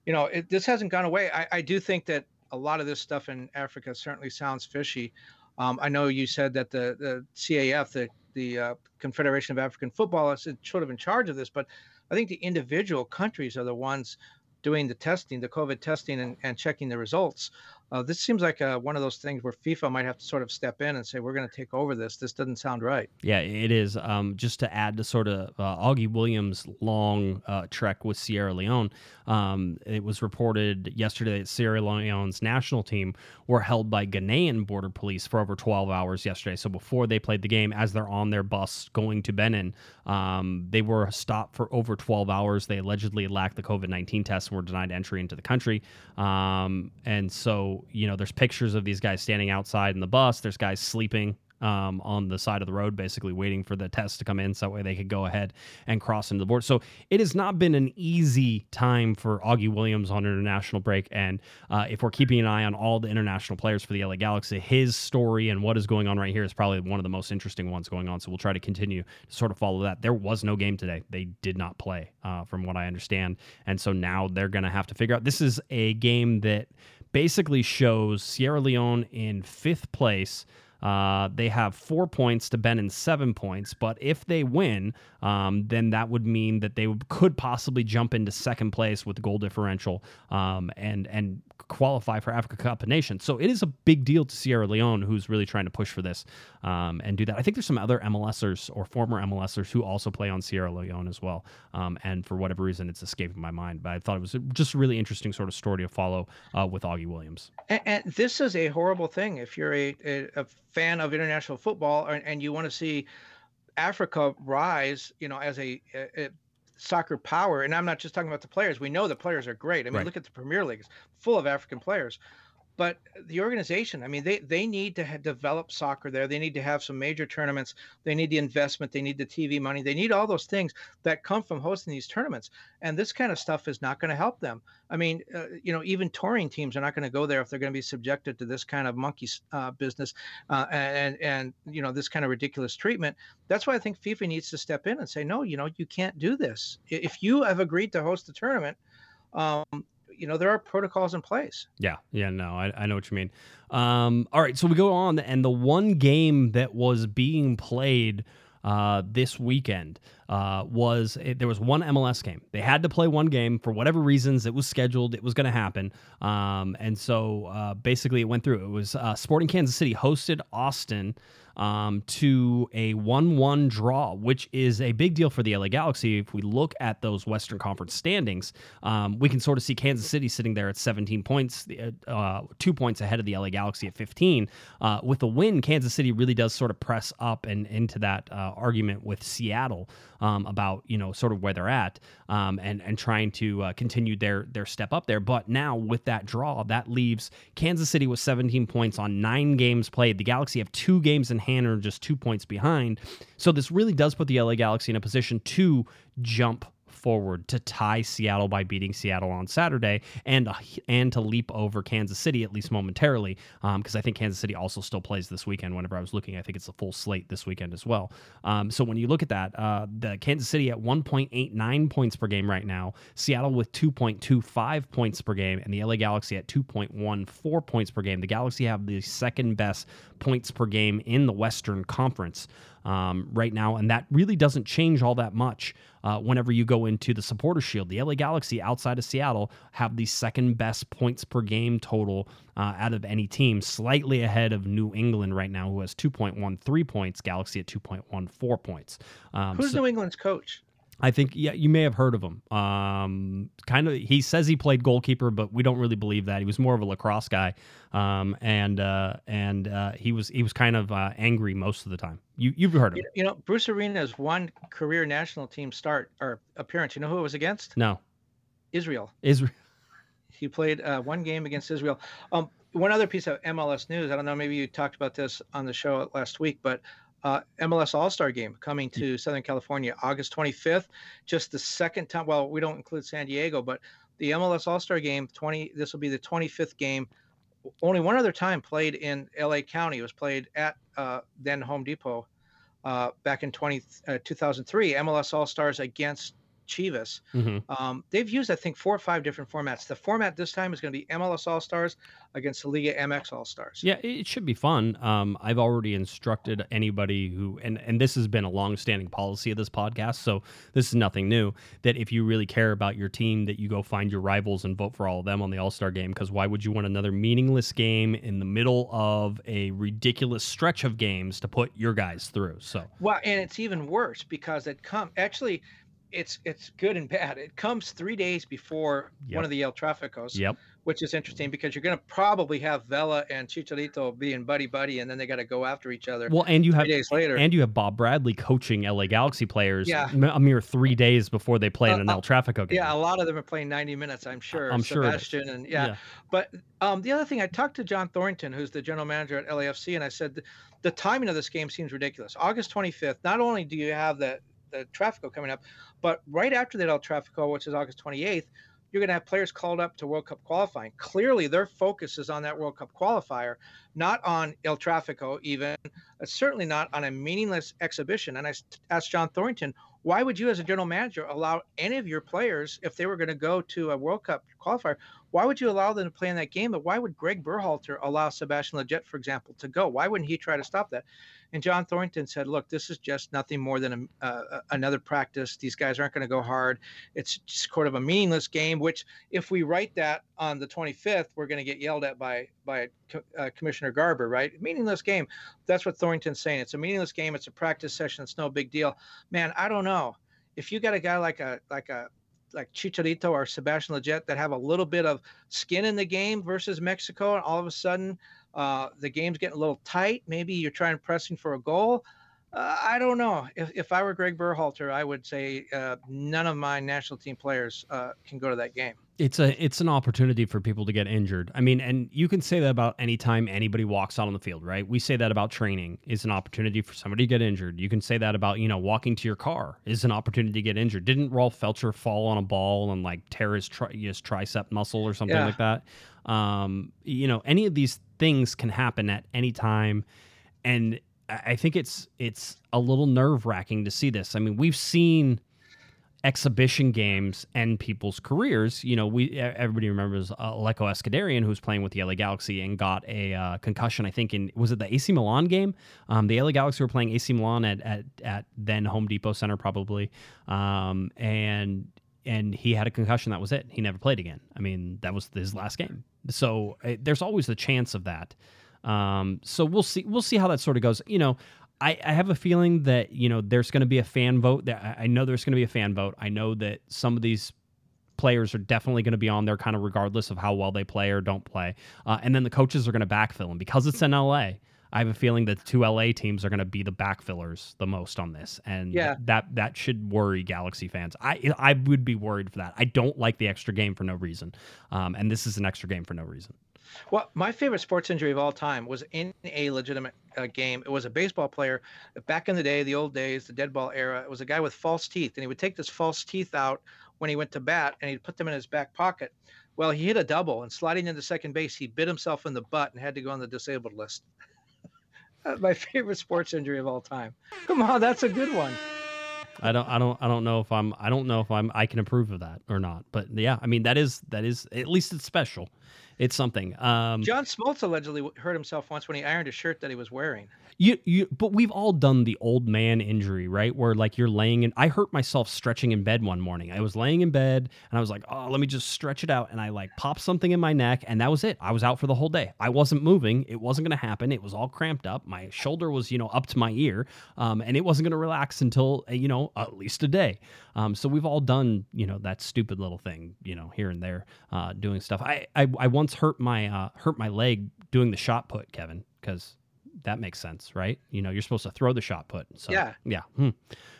D: you know, it, this hasn't gone away. I, I do think that a lot of this stuff in Africa certainly sounds fishy. Um, I know you said that the, the CAF, the the uh, Confederation of African Football is sort of in charge of this, but I think the individual countries are the ones doing the testing, the COVID testing, and, and checking the results. Uh, this seems like uh, one of those things where FIFA might have to sort of step in and say, "We're going to take over this. This doesn't sound right."
C: Yeah, it is. Um, just to add to sort of uh, Augie Williams' long uh, trek with Sierra Leone, um, it was reported yesterday that Sierra Leone's national team were held by Ghanaian border police for over 12 hours yesterday. So before they played the game, as they're on their bus going to Benin, um, they were stopped for over 12 hours. They allegedly lacked the COVID 19 test and were denied entry into the country. Um, and so you know, there's pictures of these guys standing outside in the bus. There's guys sleeping um, on the side of the road, basically waiting for the test to come in, so that way they could go ahead and cross into the board. So it has not been an easy time for Augie Williams on international break. And uh, if we're keeping an eye on all the international players for the LA Galaxy, his story and what is going on right here is probably one of the most interesting ones going on. So we'll try to continue to sort of follow that. There was no game today; they did not play, uh, from what I understand, and so now they're going to have to figure out. This is a game that basically shows Sierra Leone in fifth place. Uh, they have four points to Benin seven points, but if they win, um, then that would mean that they could possibly jump into second place with goal differential um, and and qualify for Africa Cup of Nations. So it is a big deal to Sierra Leone, who's really trying to push for this um, and do that. I think there's some other MLSers or former MLSers who also play on Sierra Leone as well. Um, and for whatever reason, it's escaping my mind. But I thought it was just a really interesting sort of story to follow uh, with Augie Williams.
D: And, and, this is a horrible thing if you're a, a, a fan of international football and, and you want to see Africa rise, you know, as a, a, soccer power. And I'm not just talking about the players. We know the players are great. I mean, right. look at the Premier League; it's full of African players but the organization i mean they they need to have, develop soccer there. They need to have some major tournaments. They need the investment. They need the tv money. They need all those things that come from hosting these tournaments. And this kind of stuff is not going to help them. I mean uh, you know even touring teams are not going to go there if they're going to be subjected to this kind of monkey uh, business uh, and and you know this kind of ridiculous treatment. That's why i think fifa needs to step in and say no you know you can't do this. If you have agreed to host the tournament um, you know there are protocols in place.
C: Yeah, yeah, no, I, I know what you mean. Um, all right, so we go on, and the one game that was being played uh, this weekend uh, was it, there was one MLS game. They had to play one game for whatever reasons. It was scheduled. It was going to happen. Um, and so uh, basically, it went through. It was uh, Sporting Kansas City hosted Austin um, to a 1 1 draw, which is a big deal for the LA Galaxy. If we look at those Western Conference standings, um, we can sort of see Kansas City sitting there at 17 points, uh, uh, two points ahead of the LA Galaxy at 15. Uh, with a win, Kansas City really does sort of press up and into that uh, argument with Seattle um, about you know sort of where they're at um, and and trying to uh, continue their their step up there. But now with that draw, that leaves Kansas City with 17 points on nine games played. The Galaxy have two games in hand, or just two points behind. So this really does put the LA Galaxy in a position to jump forward to tie Seattle by beating Seattle on Saturday and uh, and to leap over Kansas City at least momentarily because um, I think Kansas City also still plays this weekend. Whenever I was looking, I think it's a full slate this weekend as well. Um, so when you look at that, uh, the Kansas City at 1.89 points per game right now, Seattle with 2.25 points per game, and the LA Galaxy at 2.14 points per game. The Galaxy have the second best points per game in the Western Conference um, right now, and that really doesn't change all that much uh, whenever you go into the supporter shield. The LA Galaxy outside of Seattle have the second best points per game total uh, out of any team, slightly ahead of New England right now, who has 2.13 points, Galaxy at 2.14 points.
D: Um, Who's so, New England's coach?
C: I think yeah, you may have heard of him. Um, kind of, he says he played goalkeeper, but we don't really believe that. He was more of a lacrosse guy, um, and uh, and uh, he was he was kind of uh, angry most of the time. You you've heard of him?
D: You know, Bruce Arena's one career national team start or appearance. You know who it was against?
C: No,
D: Israel.
C: Israel.
D: He played uh, one game against Israel. Um, one other piece of MLS news. I don't know. Maybe you talked about this on the show last week, but uh, MLS All Star Game coming to Southern California August 25th. Just the second time. Well, we don't include San Diego, but the MLS All Star Game 20. This will be the 25th game. Only one other time played in LA County. It was played at uh, then Home Depot uh, back in 20, uh, 2003. MLS All Stars against Chivas. Mm-hmm. Um, they've used, I think, four or five different formats. The format this time is going to be MLS All Stars against the Liga MX All Stars.
C: Yeah, it should be fun. Um, I've already instructed anybody who, and, and this has been a long-standing policy of this podcast, so this is nothing new, that if you really care about your team, that you go find your rivals and vote for all of them on the All Star game, because why would you want another meaningless game in the middle of a ridiculous stretch of games to put your guys through? So
D: Well, and it's even worse because it come actually it's it's good and bad. It comes three days before yep. one of the El Traficos,
C: yep.
D: which is interesting because you're going to probably have Vela and Chicharito being buddy buddy, and then they got to go after each other.
C: Well, and you have days later, and you have Bob Bradley coaching LA Galaxy players. Yeah. a mere three days before they play uh, in an uh, El Trafico game.
D: Yeah, a lot of them are playing 90 minutes. I'm sure.
C: I'm
D: Sebastian
C: sure.
D: and yeah, yeah. but um, the other thing, I talked to John Thorrington, who's the general manager at LAFC, and I said the, the timing of this game seems ridiculous. August 25th. Not only do you have the the Trafico coming up. But right after that El Trafico, which is August 28th, you're going to have players called up to World Cup qualifying. Clearly, their focus is on that World Cup qualifier, not on El Trafico, even, uh, certainly not on a meaningless exhibition. And I asked John Thorrington, why would you, as a general manager, allow any of your players, if they were going to go to a World Cup qualifier, Why would you allow them to play in that game? But why would Greg Berhalter allow Sebastian Lletget, for example, to go? Why wouldn't he try to stop that? And John Thorrington said, "Look, this is just nothing more than a, uh, another practice. These guys aren't going to go hard. It's just sort of a meaningless game. Which, if we write that on the 25th, we're going to get yelled at by by uh, Commissioner Garber, right? Meaningless game. That's what Thorrington's saying. It's a meaningless game. It's a practice session. It's no big deal. Man, I don't know if you got a guy like a like a like Chicharito or Sebastian Lletget that have a little bit of skin in the game versus Mexico, and all of a sudden uh, the game's getting a little tight. Maybe you're trying pressing for a goal. Uh, I don't know. If, if I were Greg Berhalter, I would say uh, none of my national team players uh, can go to that game.
C: It's a it's an opportunity for people to get injured. I mean, and you can say that about any time anybody walks out on the field, right? We say that about training is an opportunity for somebody to get injured. You can say that about you know walking to your car is an opportunity to get injured. Didn't Rolf Feltscher fall on a ball and like tear his, tri- his tricep muscle or something yeah. like that? Um, you know, any of these things can happen at any time, and I think it's it's a little nerve wracking to see this. I mean, we've seen exhibition games end people's careers. You know, we everybody remembers uh, Alecko Eskandarian who was playing with the LA Galaxy and got a uh, concussion. I think in was it the AC Milan game? Um, the LA Galaxy were playing AC Milan at at, at then Home Depot Center probably, um, and and he had a concussion. That was it. He never played again. I mean, that was his last game. So uh, there's always the chance of that. Um, so we'll see. We'll see how that sort of goes. You know, I, I have a feeling that you know there's going to be a fan vote. That I know there's going to be a fan vote. I know that some of these players are definitely going to be on there, kind of regardless of how well they play or don't play. Uh, and then the coaches are going to backfill them because it's in LA. I have a feeling that the two LA teams are going to be the backfillers the most on this, and yeah. that that should worry Galaxy fans. I I would be worried for that. I don't like the extra game for no reason, um, and this is an extra game for no reason.
D: Well, my favorite sports injury of all time was in a legitimate uh, game. It was a baseball player back in the day, the old days, the dead ball era. It was a guy with false teeth, and he would take this false teeth out when he went to bat, and he'd put them in his back pocket. Well, he hit a double, and sliding into second base, he bit himself in the butt and had to go on the disabled list. my favorite sports injury of all time. Come on, that's a good one.
C: I don't I don't I don't know if I'm I don't know if I'm I can approve of that or not. But yeah, I mean that is that is at least it's special it's something. Um,
D: John Smoltz allegedly hurt himself once when he ironed a shirt that he was wearing.
C: You, you, but we've all done the old man injury, right? Where like you're laying in. I hurt myself stretching in bed one morning. I was laying in bed and I was like, oh, let me just stretch it out, and I like popped something in my neck, and that was it. I was out for the whole day. I wasn't moving. It wasn't going to happen. It was all cramped up. My shoulder was, you know, up to my ear, um, and it wasn't going to relax until uh, you know at least a day. Um, so we've all done, you know, that stupid little thing, you know, here and there, uh, doing stuff. I, I, I once hurt my uh, hurt my leg doing the shot put, Kevin, because that makes sense, right? You know, you're supposed to throw the shot put. So
D: yeah,
C: yeah. Hmm.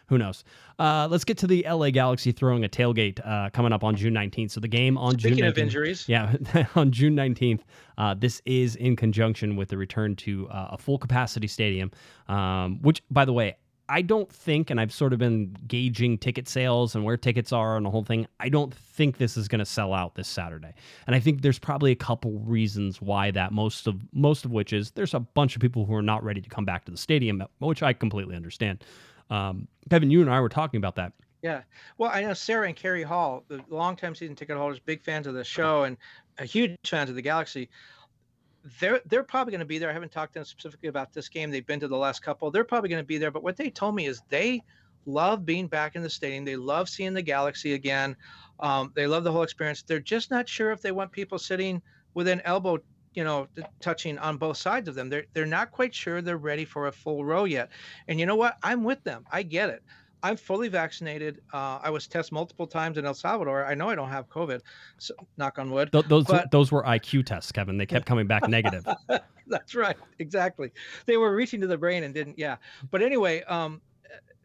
C: Who knows? Uh, let's get to the LA Galaxy throwing a tailgate uh, coming up on June 19th. So the game on
D: Speaking
C: June.
D: Speaking of injuries,
C: yeah, on June 19th. Uh, this is in conjunction with the return to uh, a full capacity stadium, um, which, by the way, I don't think, and I've sort of been gauging ticket sales and where tickets are and the whole thing. I don't think this is going to sell out this Saturday, and I think there's probably a couple reasons why that. Most of most of which is there's a bunch of people who are not ready to come back to the stadium, which I completely understand. Um, Kevin, you and I were talking about that.
D: Yeah, well, I know Sarah and Carrie Hall, the longtime season ticket holders, big fans of the show and a huge fans of the Galaxy they're they're probably going to be there. I haven't talked to them specifically about this game. They've been to the last couple. They're probably going to be there. But what they told me is they love being back in the stadium. They love seeing the Galaxy again. Um, they love the whole experience. They're just not sure if they want people sitting within elbow, you know, touching on both sides of them. They're they're not quite sure they're ready for a full row yet. And you know what? I'm with them. I get it. I'm fully vaccinated. Uh, I was tested multiple times in El Salvador. I know I don't have COVID. So, knock on wood.
C: Th- those but... those were IQ tests, Kevin. They kept coming back negative.
D: That's right. Exactly. They were reaching to the brain and didn't. Yeah. But anyway, um,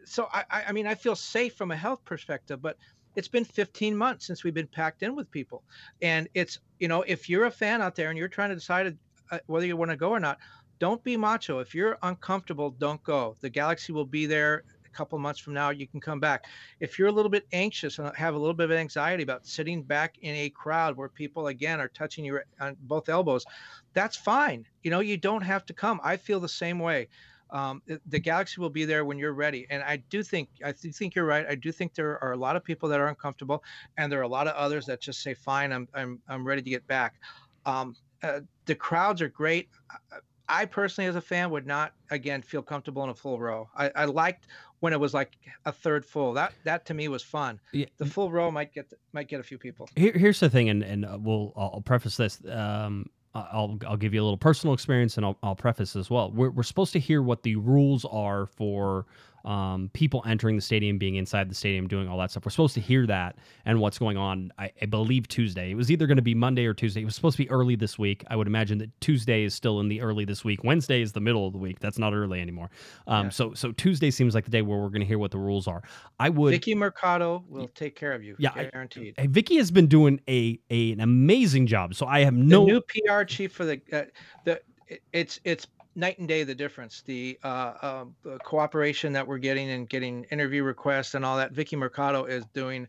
D: so I, I mean, I feel safe from a health perspective, but it's been 15 months since we've been packed in with people, and it's you know, if you're a fan out there and you're trying to decide uh, whether you want to go or not, don't be macho. If you're uncomfortable, don't go. The Galaxy will be there couple months from now, you can come back. If you're a little bit anxious and have a little bit of anxiety about sitting back in a crowd where people again are touching you on both elbows, that's fine. You know, you don't have to come. I feel the same way. Um, the Galaxy will be there when you're ready. And I do think I think you're right. I do think there are a lot of people that are uncomfortable, and there are a lot of others that just say, "Fine, I'm I'm I'm ready to get back." Um, uh, the crowds are great. I- I personally, as a fan, would not again feel comfortable in a full row. I, I liked when it was like a third full. That that to me was fun.
C: Yeah.
D: The full row might get might get a few people.
C: Here, here's the thing, and and uh, we'll I'll preface this. Um, I'll I'll give you a little personal experience, and I'll I'll preface as well. We're we're supposed to hear what the rules are for um, people entering the stadium, being inside the stadium, doing all that stuff. We're supposed to hear that and what's going on. I, I believe Tuesday. It was either going to be Monday or Tuesday. It was supposed to be early this week. I would imagine that Tuesday is still in the early this week. Wednesday is the middle of the week. That's not early anymore. Um,
D: Yeah.
C: So so Tuesday seems like the day where we're going to hear what the rules are. I would.
D: Vicky Mercado will take care of you.
C: Yeah, I-
D: guaranteed.
C: Hey, Vicky has been doing a, a an amazing job. So I have no
D: the new PR chief for the uh, the it- it's it's night and day the difference. The uh, um, uh, cooperation that we're getting and getting interview requests and all that. Vicky Mercado is doing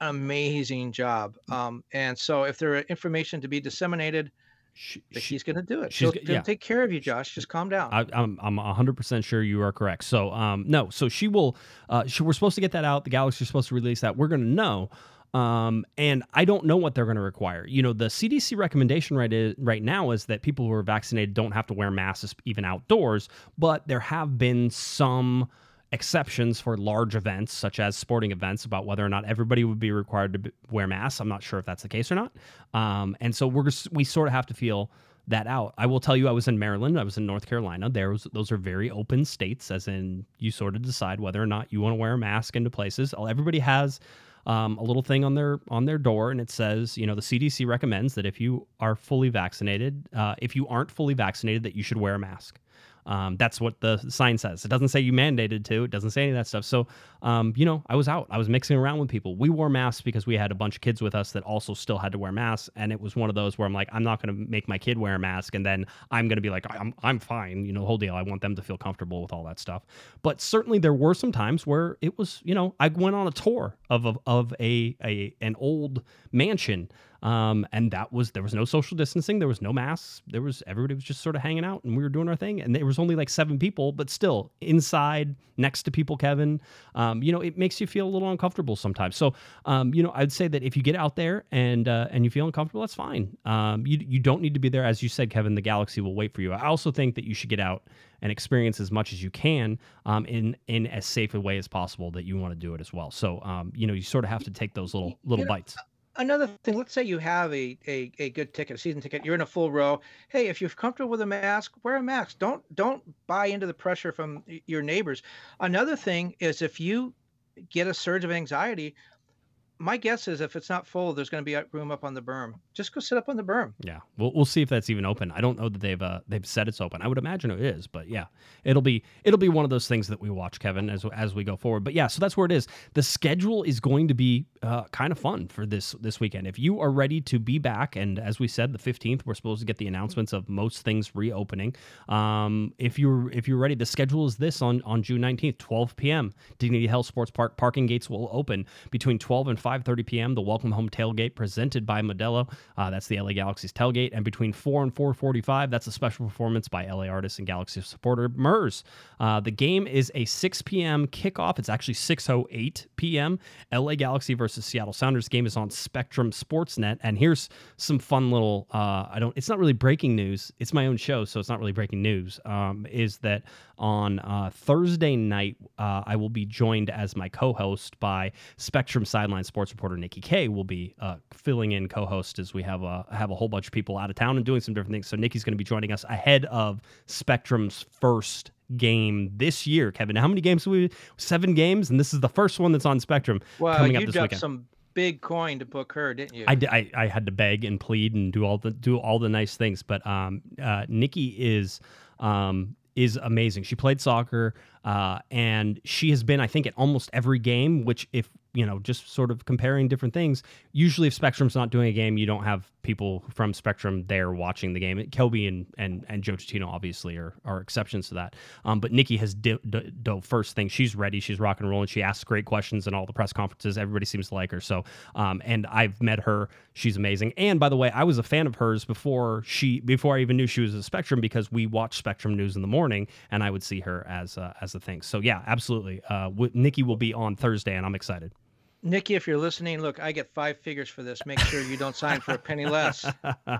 D: an amazing job. Um, and so if there are information to be disseminated,
C: She, she-
D: Vicky's going to do it.
C: she's
D: She'll,
C: yeah.
D: take care of you, Josh. Just calm down.
C: I, I'm I'm 100 percent sure you are correct. So um no, so she will. Uh, she, we're supposed to get that out. The Galaxy's supposed to release that. We're going to know. Um, and I don't know what they're going to require. You know, the CDC recommendation right is, right now is that people who are vaccinated don't have to wear masks even outdoors. But there have been some exceptions for large events, such as sporting events, about whether or not everybody would be required to b- wear masks. I'm not sure if that's the case or not. Um, and so we're we sort of have to feel that out. I will tell you, I was in Maryland, I was in North Carolina. There was those are very open states, as in you sort of decide whether or not you want to wear a mask into places. Everybody has um, a little thing on their on their door, and it says, you know, the CDC recommends that if you are fully vaccinated, uh, if you aren't fully vaccinated, that you should wear a mask. Um, that's what the sign says. It doesn't say you mandated to. It doesn't say any of that stuff. So, um, you know, I was out. I was mixing around with people. We wore masks because we had a bunch of kids with us that also still had to wear masks, and it was one of those where I'm like, I'm not going to make my kid wear a mask, and then I'm going to be like, I'm I'm fine. You know, the whole deal. I want them to feel comfortable with all that stuff. But certainly there were some times where it was, you know, I went on a tour of of, of a a an old mansion um, and that was there was no social distancing, there was no masks, there was everybody was just sort of hanging out, and we were doing our thing. And there was only like seven people, but still inside next to people. Kevin, um, you know, it makes you feel a little uncomfortable sometimes. So, um, you know, I'd say that if you get out there and uh, and you feel uncomfortable, that's fine. Um, you you don't need to be there, as you said, Kevin. The galaxy will wait for you. I also think that you should get out and experience as much as you can um, in in as safe a way as possible that you want to do it as well. So, um, you know, you sort of have to take those little little
D: know,
C: bites.
D: Another thing, let's say you have a, a, a good ticket, a season ticket, you're in a full row. Hey, if you're comfortable with a mask, wear a mask. Don't don't buy into the pressure from your neighbors. Another thing is if you get a surge of anxiety, my guess is if it's not full, there's going to be room up on the berm. Just go sit up on the berm.
C: Yeah, we'll we'll see if that's even open. I don't know that they've uh, they've said it's open. I would imagine it is, but yeah, it'll be it'll be one of those things that we watch, Kevin, as as we go forward. But yeah, so that's where it is. The schedule is going to be uh, kind of fun for this this weekend. If you are ready to be back, and as we said, the fifteenth, we're supposed to get the announcements of most things reopening. Um, if you're if you're ready, the schedule is this on on June nineteenth, twelve p.m. Dignity Health Sports Park parking gates will open between twelve and five thirty p.m. The Welcome Home tailgate presented by Modelo. Uh, that's the LA Galaxy's tailgate, and between four and four forty-five, that's a special performance by LA artist and Galaxy supporter Murs. Uh, the game is a six p.m. kickoff. It's actually six oh eight p.m. LA Galaxy versus Seattle Sounders game is on Spectrum Sportsnet, and here's some fun little. Uh, I don't. It's not really breaking news. It's my own show, so it's not really breaking news. Um, is that on uh, Thursday night? Uh, I will be joined as my co-host by Spectrum sideline sports reporter Nikki Kay. Will be uh, filling in co-host as we have a have a whole bunch of people out of town and doing some different things. So Nikki's going to be joining us ahead of Spectrum's first game this year. Kevin, how many games we? Seven games, and this is the first one that's on Spectrum
D: Well,
C: coming up
D: you
C: this weekend.
D: some big coin to book her, didn't you?
C: I I had to beg and plead and do all the do all the nice things, but um, uh, Nikki is um, is amazing. She played soccer, uh, and she has been, I think, at almost every game. Which, if you know, just sort of comparing different things. Usually, if Spectrum's not doing a game, you don't have people from Spectrum there watching the game. Kelby and and and Joe Tutino obviously are, are exceptions to that. Um, but Nikki has done d- d- first thing. She's ready. She's rock and rolling. She asks great questions in all the press conferences. Everybody seems to like her. So, um, and I've met her. She's amazing. And by the way, I was a fan of hers before she before I even knew she was a Spectrum because we watched Spectrum News in the morning, and I would see her as uh, as a thing. So yeah, absolutely. Uh, w- Nikki will be on Thursday, and I'm excited.
D: Nikki, if you're listening, look, I get five figures for this. Make sure you don't sign for a penny less.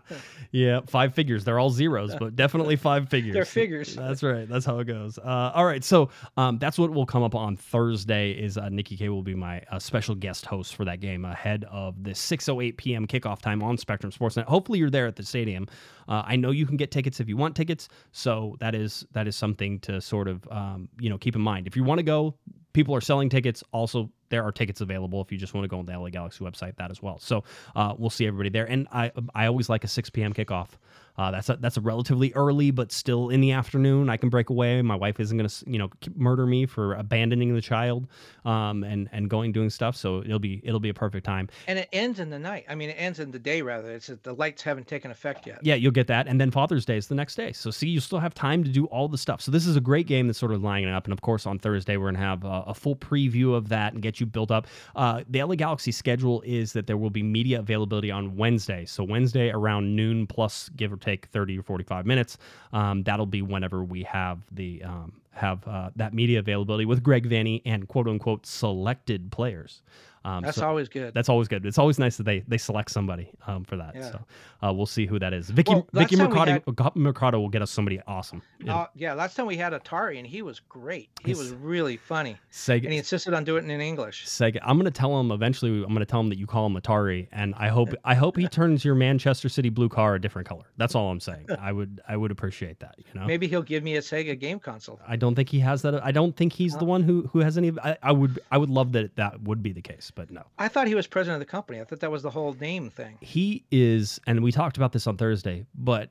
C: yeah, five figures. They're all zeros, but definitely five figures.
D: They're figures.
C: That's right. That's how it goes. Uh, all right. So um, that's what will come up on Thursday. Is uh, Nikki K will be my uh, special guest host for that game ahead of the 6:08 p.m. kickoff time on Spectrum Sportsnet. Hopefully, you're there at the stadium. Uh, I know you can get tickets if you want tickets, so that is that is something to sort of um, you know keep in mind. If you want to go, people are selling tickets. Also, there are tickets available if you just want to go on the LA Galaxy website. That as well. So uh, we'll see everybody there. And I I always like a 6 p.m. kickoff. Uh, that's a, that's a relatively early, but still in the afternoon. I can break away. My wife isn't going to you know murder me for abandoning the child um, and and going doing stuff. So it'll be it'll be a perfect time.
D: And it ends in the night. I mean, it ends in the day rather. It's the lights haven't taken effect yet.
C: Yeah, you'll get that, and then Father's Day is the next day. So see, you still have time to do all the stuff. So this is a great game that's sort of lining up. And of course, on Thursday we're gonna have a, a full preview of that and get you built up. Uh, the LA Galaxy schedule is that there will be media availability on Wednesday. So Wednesday around noon plus give or take thirty or 45 minutes. Um, that'll be whenever we have the um, have uh, that media availability with Greg Vanney and quote unquote selected players.
D: Um, that's so always good.
C: That's always good. It's always nice that they they select somebody um, for that. Yeah. So uh, we'll see who that is. Vicky
D: well,
C: Vicky Mercado, had, Mercado will get us somebody awesome.
D: Uh, yeah, last time we had Atari and he was great. He was really funny. Sega, and he insisted on doing it in English.
C: Sega. I'm gonna tell him eventually. I'm gonna tell him that you call him Atari, and I hope I hope he turns your Manchester City blue car a different color. That's all I'm saying. I would I would appreciate that. You know.
D: Maybe he'll give me a Sega game console.
C: I don't think he has that. I don't think he's uh, the one who who has any. I, I would I would love that that would be the case, but no.
D: I thought he was president of the company. I thought that was the whole name thing.
C: He is, and we talked about this on Thursday, but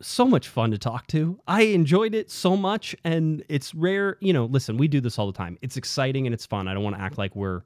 C: so much fun to talk to. I enjoyed it so much, and it's rare. You know, listen, we do this all the time. It's exciting and it's fun. I don't want to act like we're,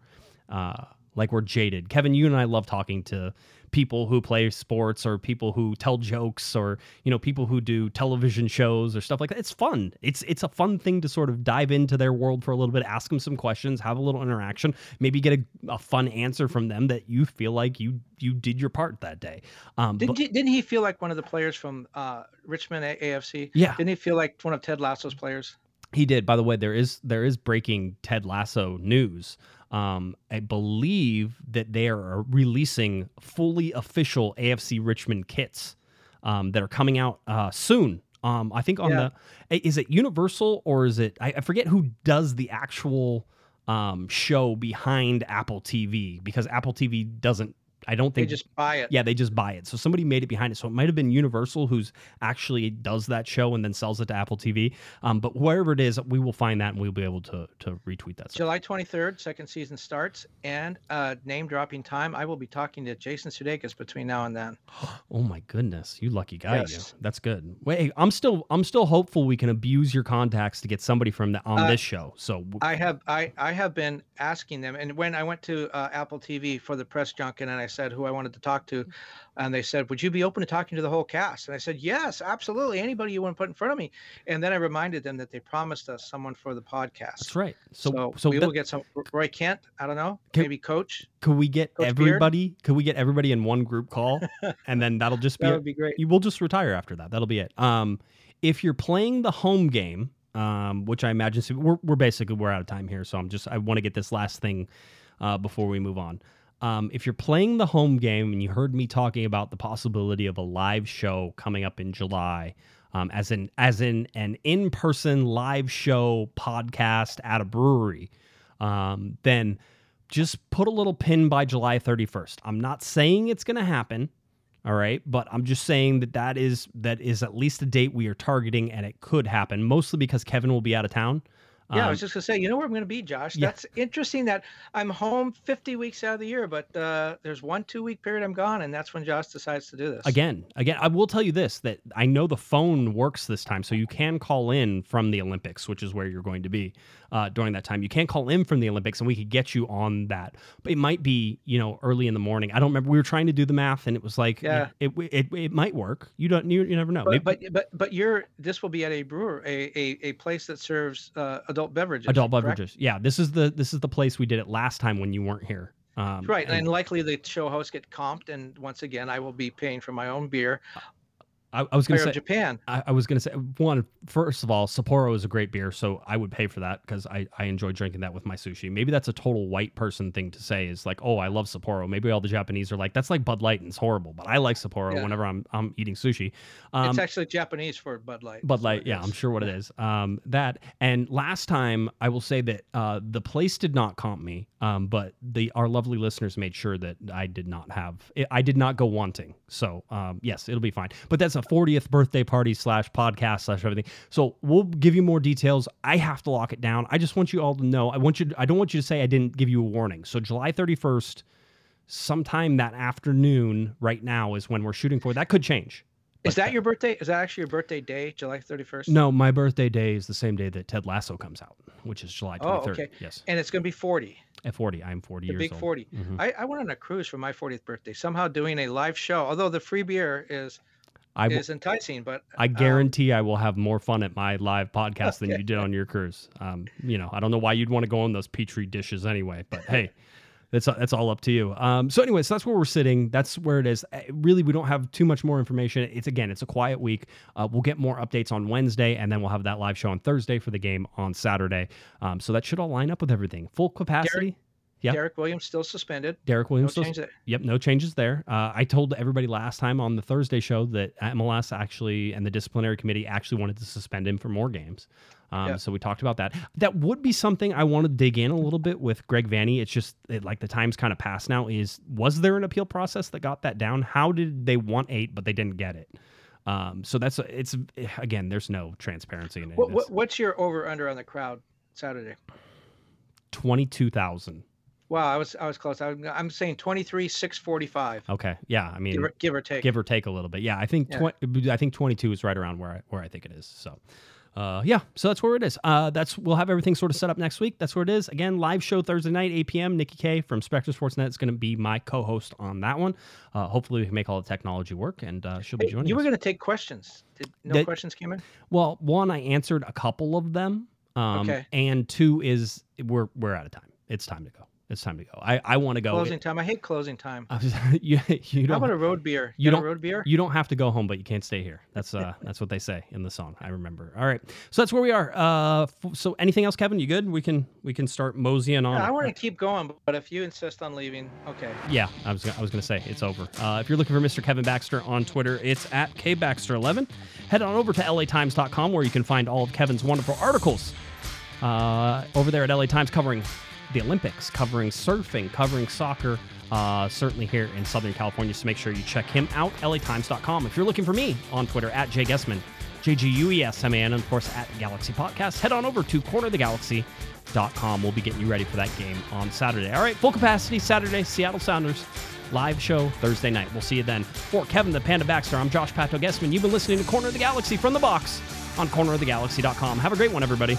C: uh, like we're jaded. Kevin, you and I love talking to people who play sports or people who tell jokes or you know people who do television shows or stuff like that it's fun it's it's a fun thing to sort of dive into their world for a little bit ask them some questions have a little interaction maybe get a, a fun answer from them that you feel like you you did your part that day
D: um, didn't, but, he, didn't he feel like one of the players from uh, richmond afc
C: yeah
D: didn't he feel like one of ted lasso's players
C: he did. By the way, there is there is breaking Ted Lasso news. Um, I believe that they are releasing fully official AFC Richmond kits um, that are coming out uh, soon. Um, I think on yeah. the is it Universal or is it I, I forget who does the actual um, show behind Apple TV because Apple TV doesn't I don't think
D: they just buy it.
C: Yeah, they just buy it. So somebody made it behind it. So it might have been Universal who's actually does that show and then sells it to Apple TV. Um, but wherever it is, we will find that and we'll be able to to retweet that.
D: Stuff. July 23rd, second season starts, and uh, name dropping time. I will be talking to Jason Sudeikis between now and then.
C: oh my goodness, you lucky guy! Yes. You. That's good. Wait, I'm still I'm still hopeful we can abuse your contacts to get somebody from the, on uh, this show. So
D: I have I I have been asking them, and when I went to uh, Apple TV for the press junket, and I said who I wanted to talk to, and they said, "Would you be open to talking to the whole cast?" And I said, "Yes, absolutely. Anybody you want to put in front of me." And then I reminded them that they promised us someone for the podcast.
C: That's right.
D: So, so, so we that, will get some Roy Kent. I don't know, can, maybe Coach.
C: Could we get Coach everybody? Beard? Could we get everybody in one group call, and then that'll just be
D: that would be great.
C: You will just retire after that. That'll be it. Um, if you're playing the home game, um, which I imagine we're, we're basically we're out of time here, so I'm just I want to get this last thing uh, before we move on. Um, if you're playing the home game and you heard me talking about the possibility of a live show coming up in July, um, as in as in an in-person live show podcast at a brewery, um, then just put a little pin by July 31st. I'm not saying it's going to happen, all right, but I'm just saying that that is that is at least a date we are targeting, and it could happen. Mostly because Kevin will be out of town.
D: Yeah, I
C: Um,
D: was just gonna say, you know where I'm gonna be, Josh.
C: yeah.
D: That's interesting that I'm home 50 weeks out of the year, but uh, there's one two week period I'm gone, and that's when Josh decides to do this.
C: Again, again, I will tell you this that I know the phone works this time, so you can call in from the Olympics, which is where you're going to be uh, during that time. You can call in from the Olympics, and we could get you on that. But it might be, you know, early in the morning. I don't remember. We were trying to do the math, and it was like,
D: Yeah.
C: it it, it, it might work. You don't, you, you never know.
D: But,
C: Maybe-
D: but but but you're this will be at a brewer, a a, a place that serves uh, adult beverages.
C: adult
D: correct?
C: beverages. Yeah, this is the this is the place we did it last time when you weren't here. Um,
D: Right,
C: and
D: and likely the show hosts get comped, and once again, I will be paying for my own beer.
C: I, I was going to say.
D: Japan.
C: I, I was going to say one. First of all, Sapporo is a great beer, so I would pay for that because I, I enjoy drinking that with my sushi. Maybe that's a total white person thing to say. Is like, oh, I love Sapporo. Maybe all the Japanese are like, that's like Bud Light and it's horrible. But I like Sapporo
D: Yeah.
C: whenever I'm I'm eating sushi. Um,
D: it's actually Japanese for Bud Light.
C: Bud Light, yeah, I'm sure what it is. Um, that and last time I will say that uh, the place did not comp me, um, but the our lovely listeners made sure that I did not have, I did not go wanting. So um, yes, it'll be fine. But that's a 40th birthday party slash podcast slash everything. So we'll give you more details. I have to lock it down. I just want you all to know. I want you. I don't want you to say I didn't give you a warning. So July 31st, sometime that afternoon, right now is when we're shooting for. That could change.
D: Is that your birthday? Is that actually your birthday day, July 31st?
C: No, my birthday day is the same day that Ted Lasso comes out, which is July 23rd.
D: Oh, okay.
C: Yes.
D: And it's going to be 40,
C: At 40. I'm 40
D: the
C: years
D: big
C: old.
D: 40.
C: Mhm.
D: I, I went on a cruise for my 40th birthday, somehow doing a live show. Although the free beer is
C: I, will-
D: is enticing, but
C: I
D: um,
C: guarantee I will have more fun at my live podcast than you did on your cruise. Um, you know, I don't know why you'd want to go on those petri dishes anyway, but hey, that's that's all up to you. Um, so, anyways, that's where we're sitting. That's where it is. Uh, Really, we don't have too much more information. It's again, it's a quiet week. Uh, we'll get more updates on Wednesday, and then we'll have that live show on Thursday for the game on Saturday. Um, so that should all line up with everything. Full capacity. Yeah.
D: Derek Williams still suspended.
C: Derek
D: No
C: Williams. still-
D: change.
C: Yep, no changes there. Uh, I told everybody last time on the Thursday show that MLS actually and the disciplinary committee actually wanted to suspend him for more games. Um,
D: Yeah.
C: So we talked about that. That would be something I want to dig in a little bit with Greg Vanney. It's just it, like the time's kind of passed now. Is was there an appeal process that got that down? How did they want eight but they didn't get it? Um, so that's it's again. There's no transparency in it.
D: What, what, what's your over under on the crowd Saturday?
C: Twenty two thousand.
D: Wow, I was I was close. I'm, I'm saying 23 645.
C: Okay, yeah. I mean,
D: Give or, give or take.
C: give or take a little bit. Yeah, I think
D: Yeah.
C: twen- I think 22 is right around where I, where I think it is. So, uh, yeah, so that's where it is. Uh, that's we'll have everything sort of set up next week. That's where it is. Again, live show Thursday night, 8 p.m. Nikki K from Spectre Sportsnet is going to be my co-host on that one. Uh, hopefully, we can make all the technology work, and uh, she'll be
D: Hey,
C: joining
D: you were going to take questions. Did no
C: That-
D: questions came in?
C: Well, one, I answered a couple of them. Um,
D: Okay.
C: And two is we're we're out of time. It's time to go. It's time to go. I, I want to go.
D: Closing time. I hate closing time.
C: You, you don't
D: about a road beer?
C: you don't-
D: road beer?
C: You don't have to go home, but you can't stay here. That's uh, that's what they say in the song. I remember. All right, so that's where we are. Uh, f- so anything else, Kevin? You good? We can we can start moseying on.
D: Yeah, I want to keep going, but if you insist on leaving, okay.
C: Yeah, I was gonna- I was gonna say it's over. Uh, if you're looking for Mr. Kevin Baxter on Twitter, it's at kbaxter11. Head on over to latimes.com where you can find all of Kevin's wonderful articles. Uh, over there at LA Times covering the Olympics, covering surfing, covering soccer, uh, certainly here in Southern California. So make sure you check him out, latimes.com. If you're looking for me on Twitter, at Jay Guesman, J G U E S M A N, and of course at Galaxy Podcast, head on over to cornerthegalaxy.com. We'll be getting you ready for that game on Saturday. All right, full capacity Saturday, Seattle Sounders. Live show Thursday night. We'll see you then. For Kevin the Panda Baxter, I'm Josh Pato Guesman. You've been listening to Corner of the Galaxy from the box on cornerofthegalaxy.com. Have a great one, everybody.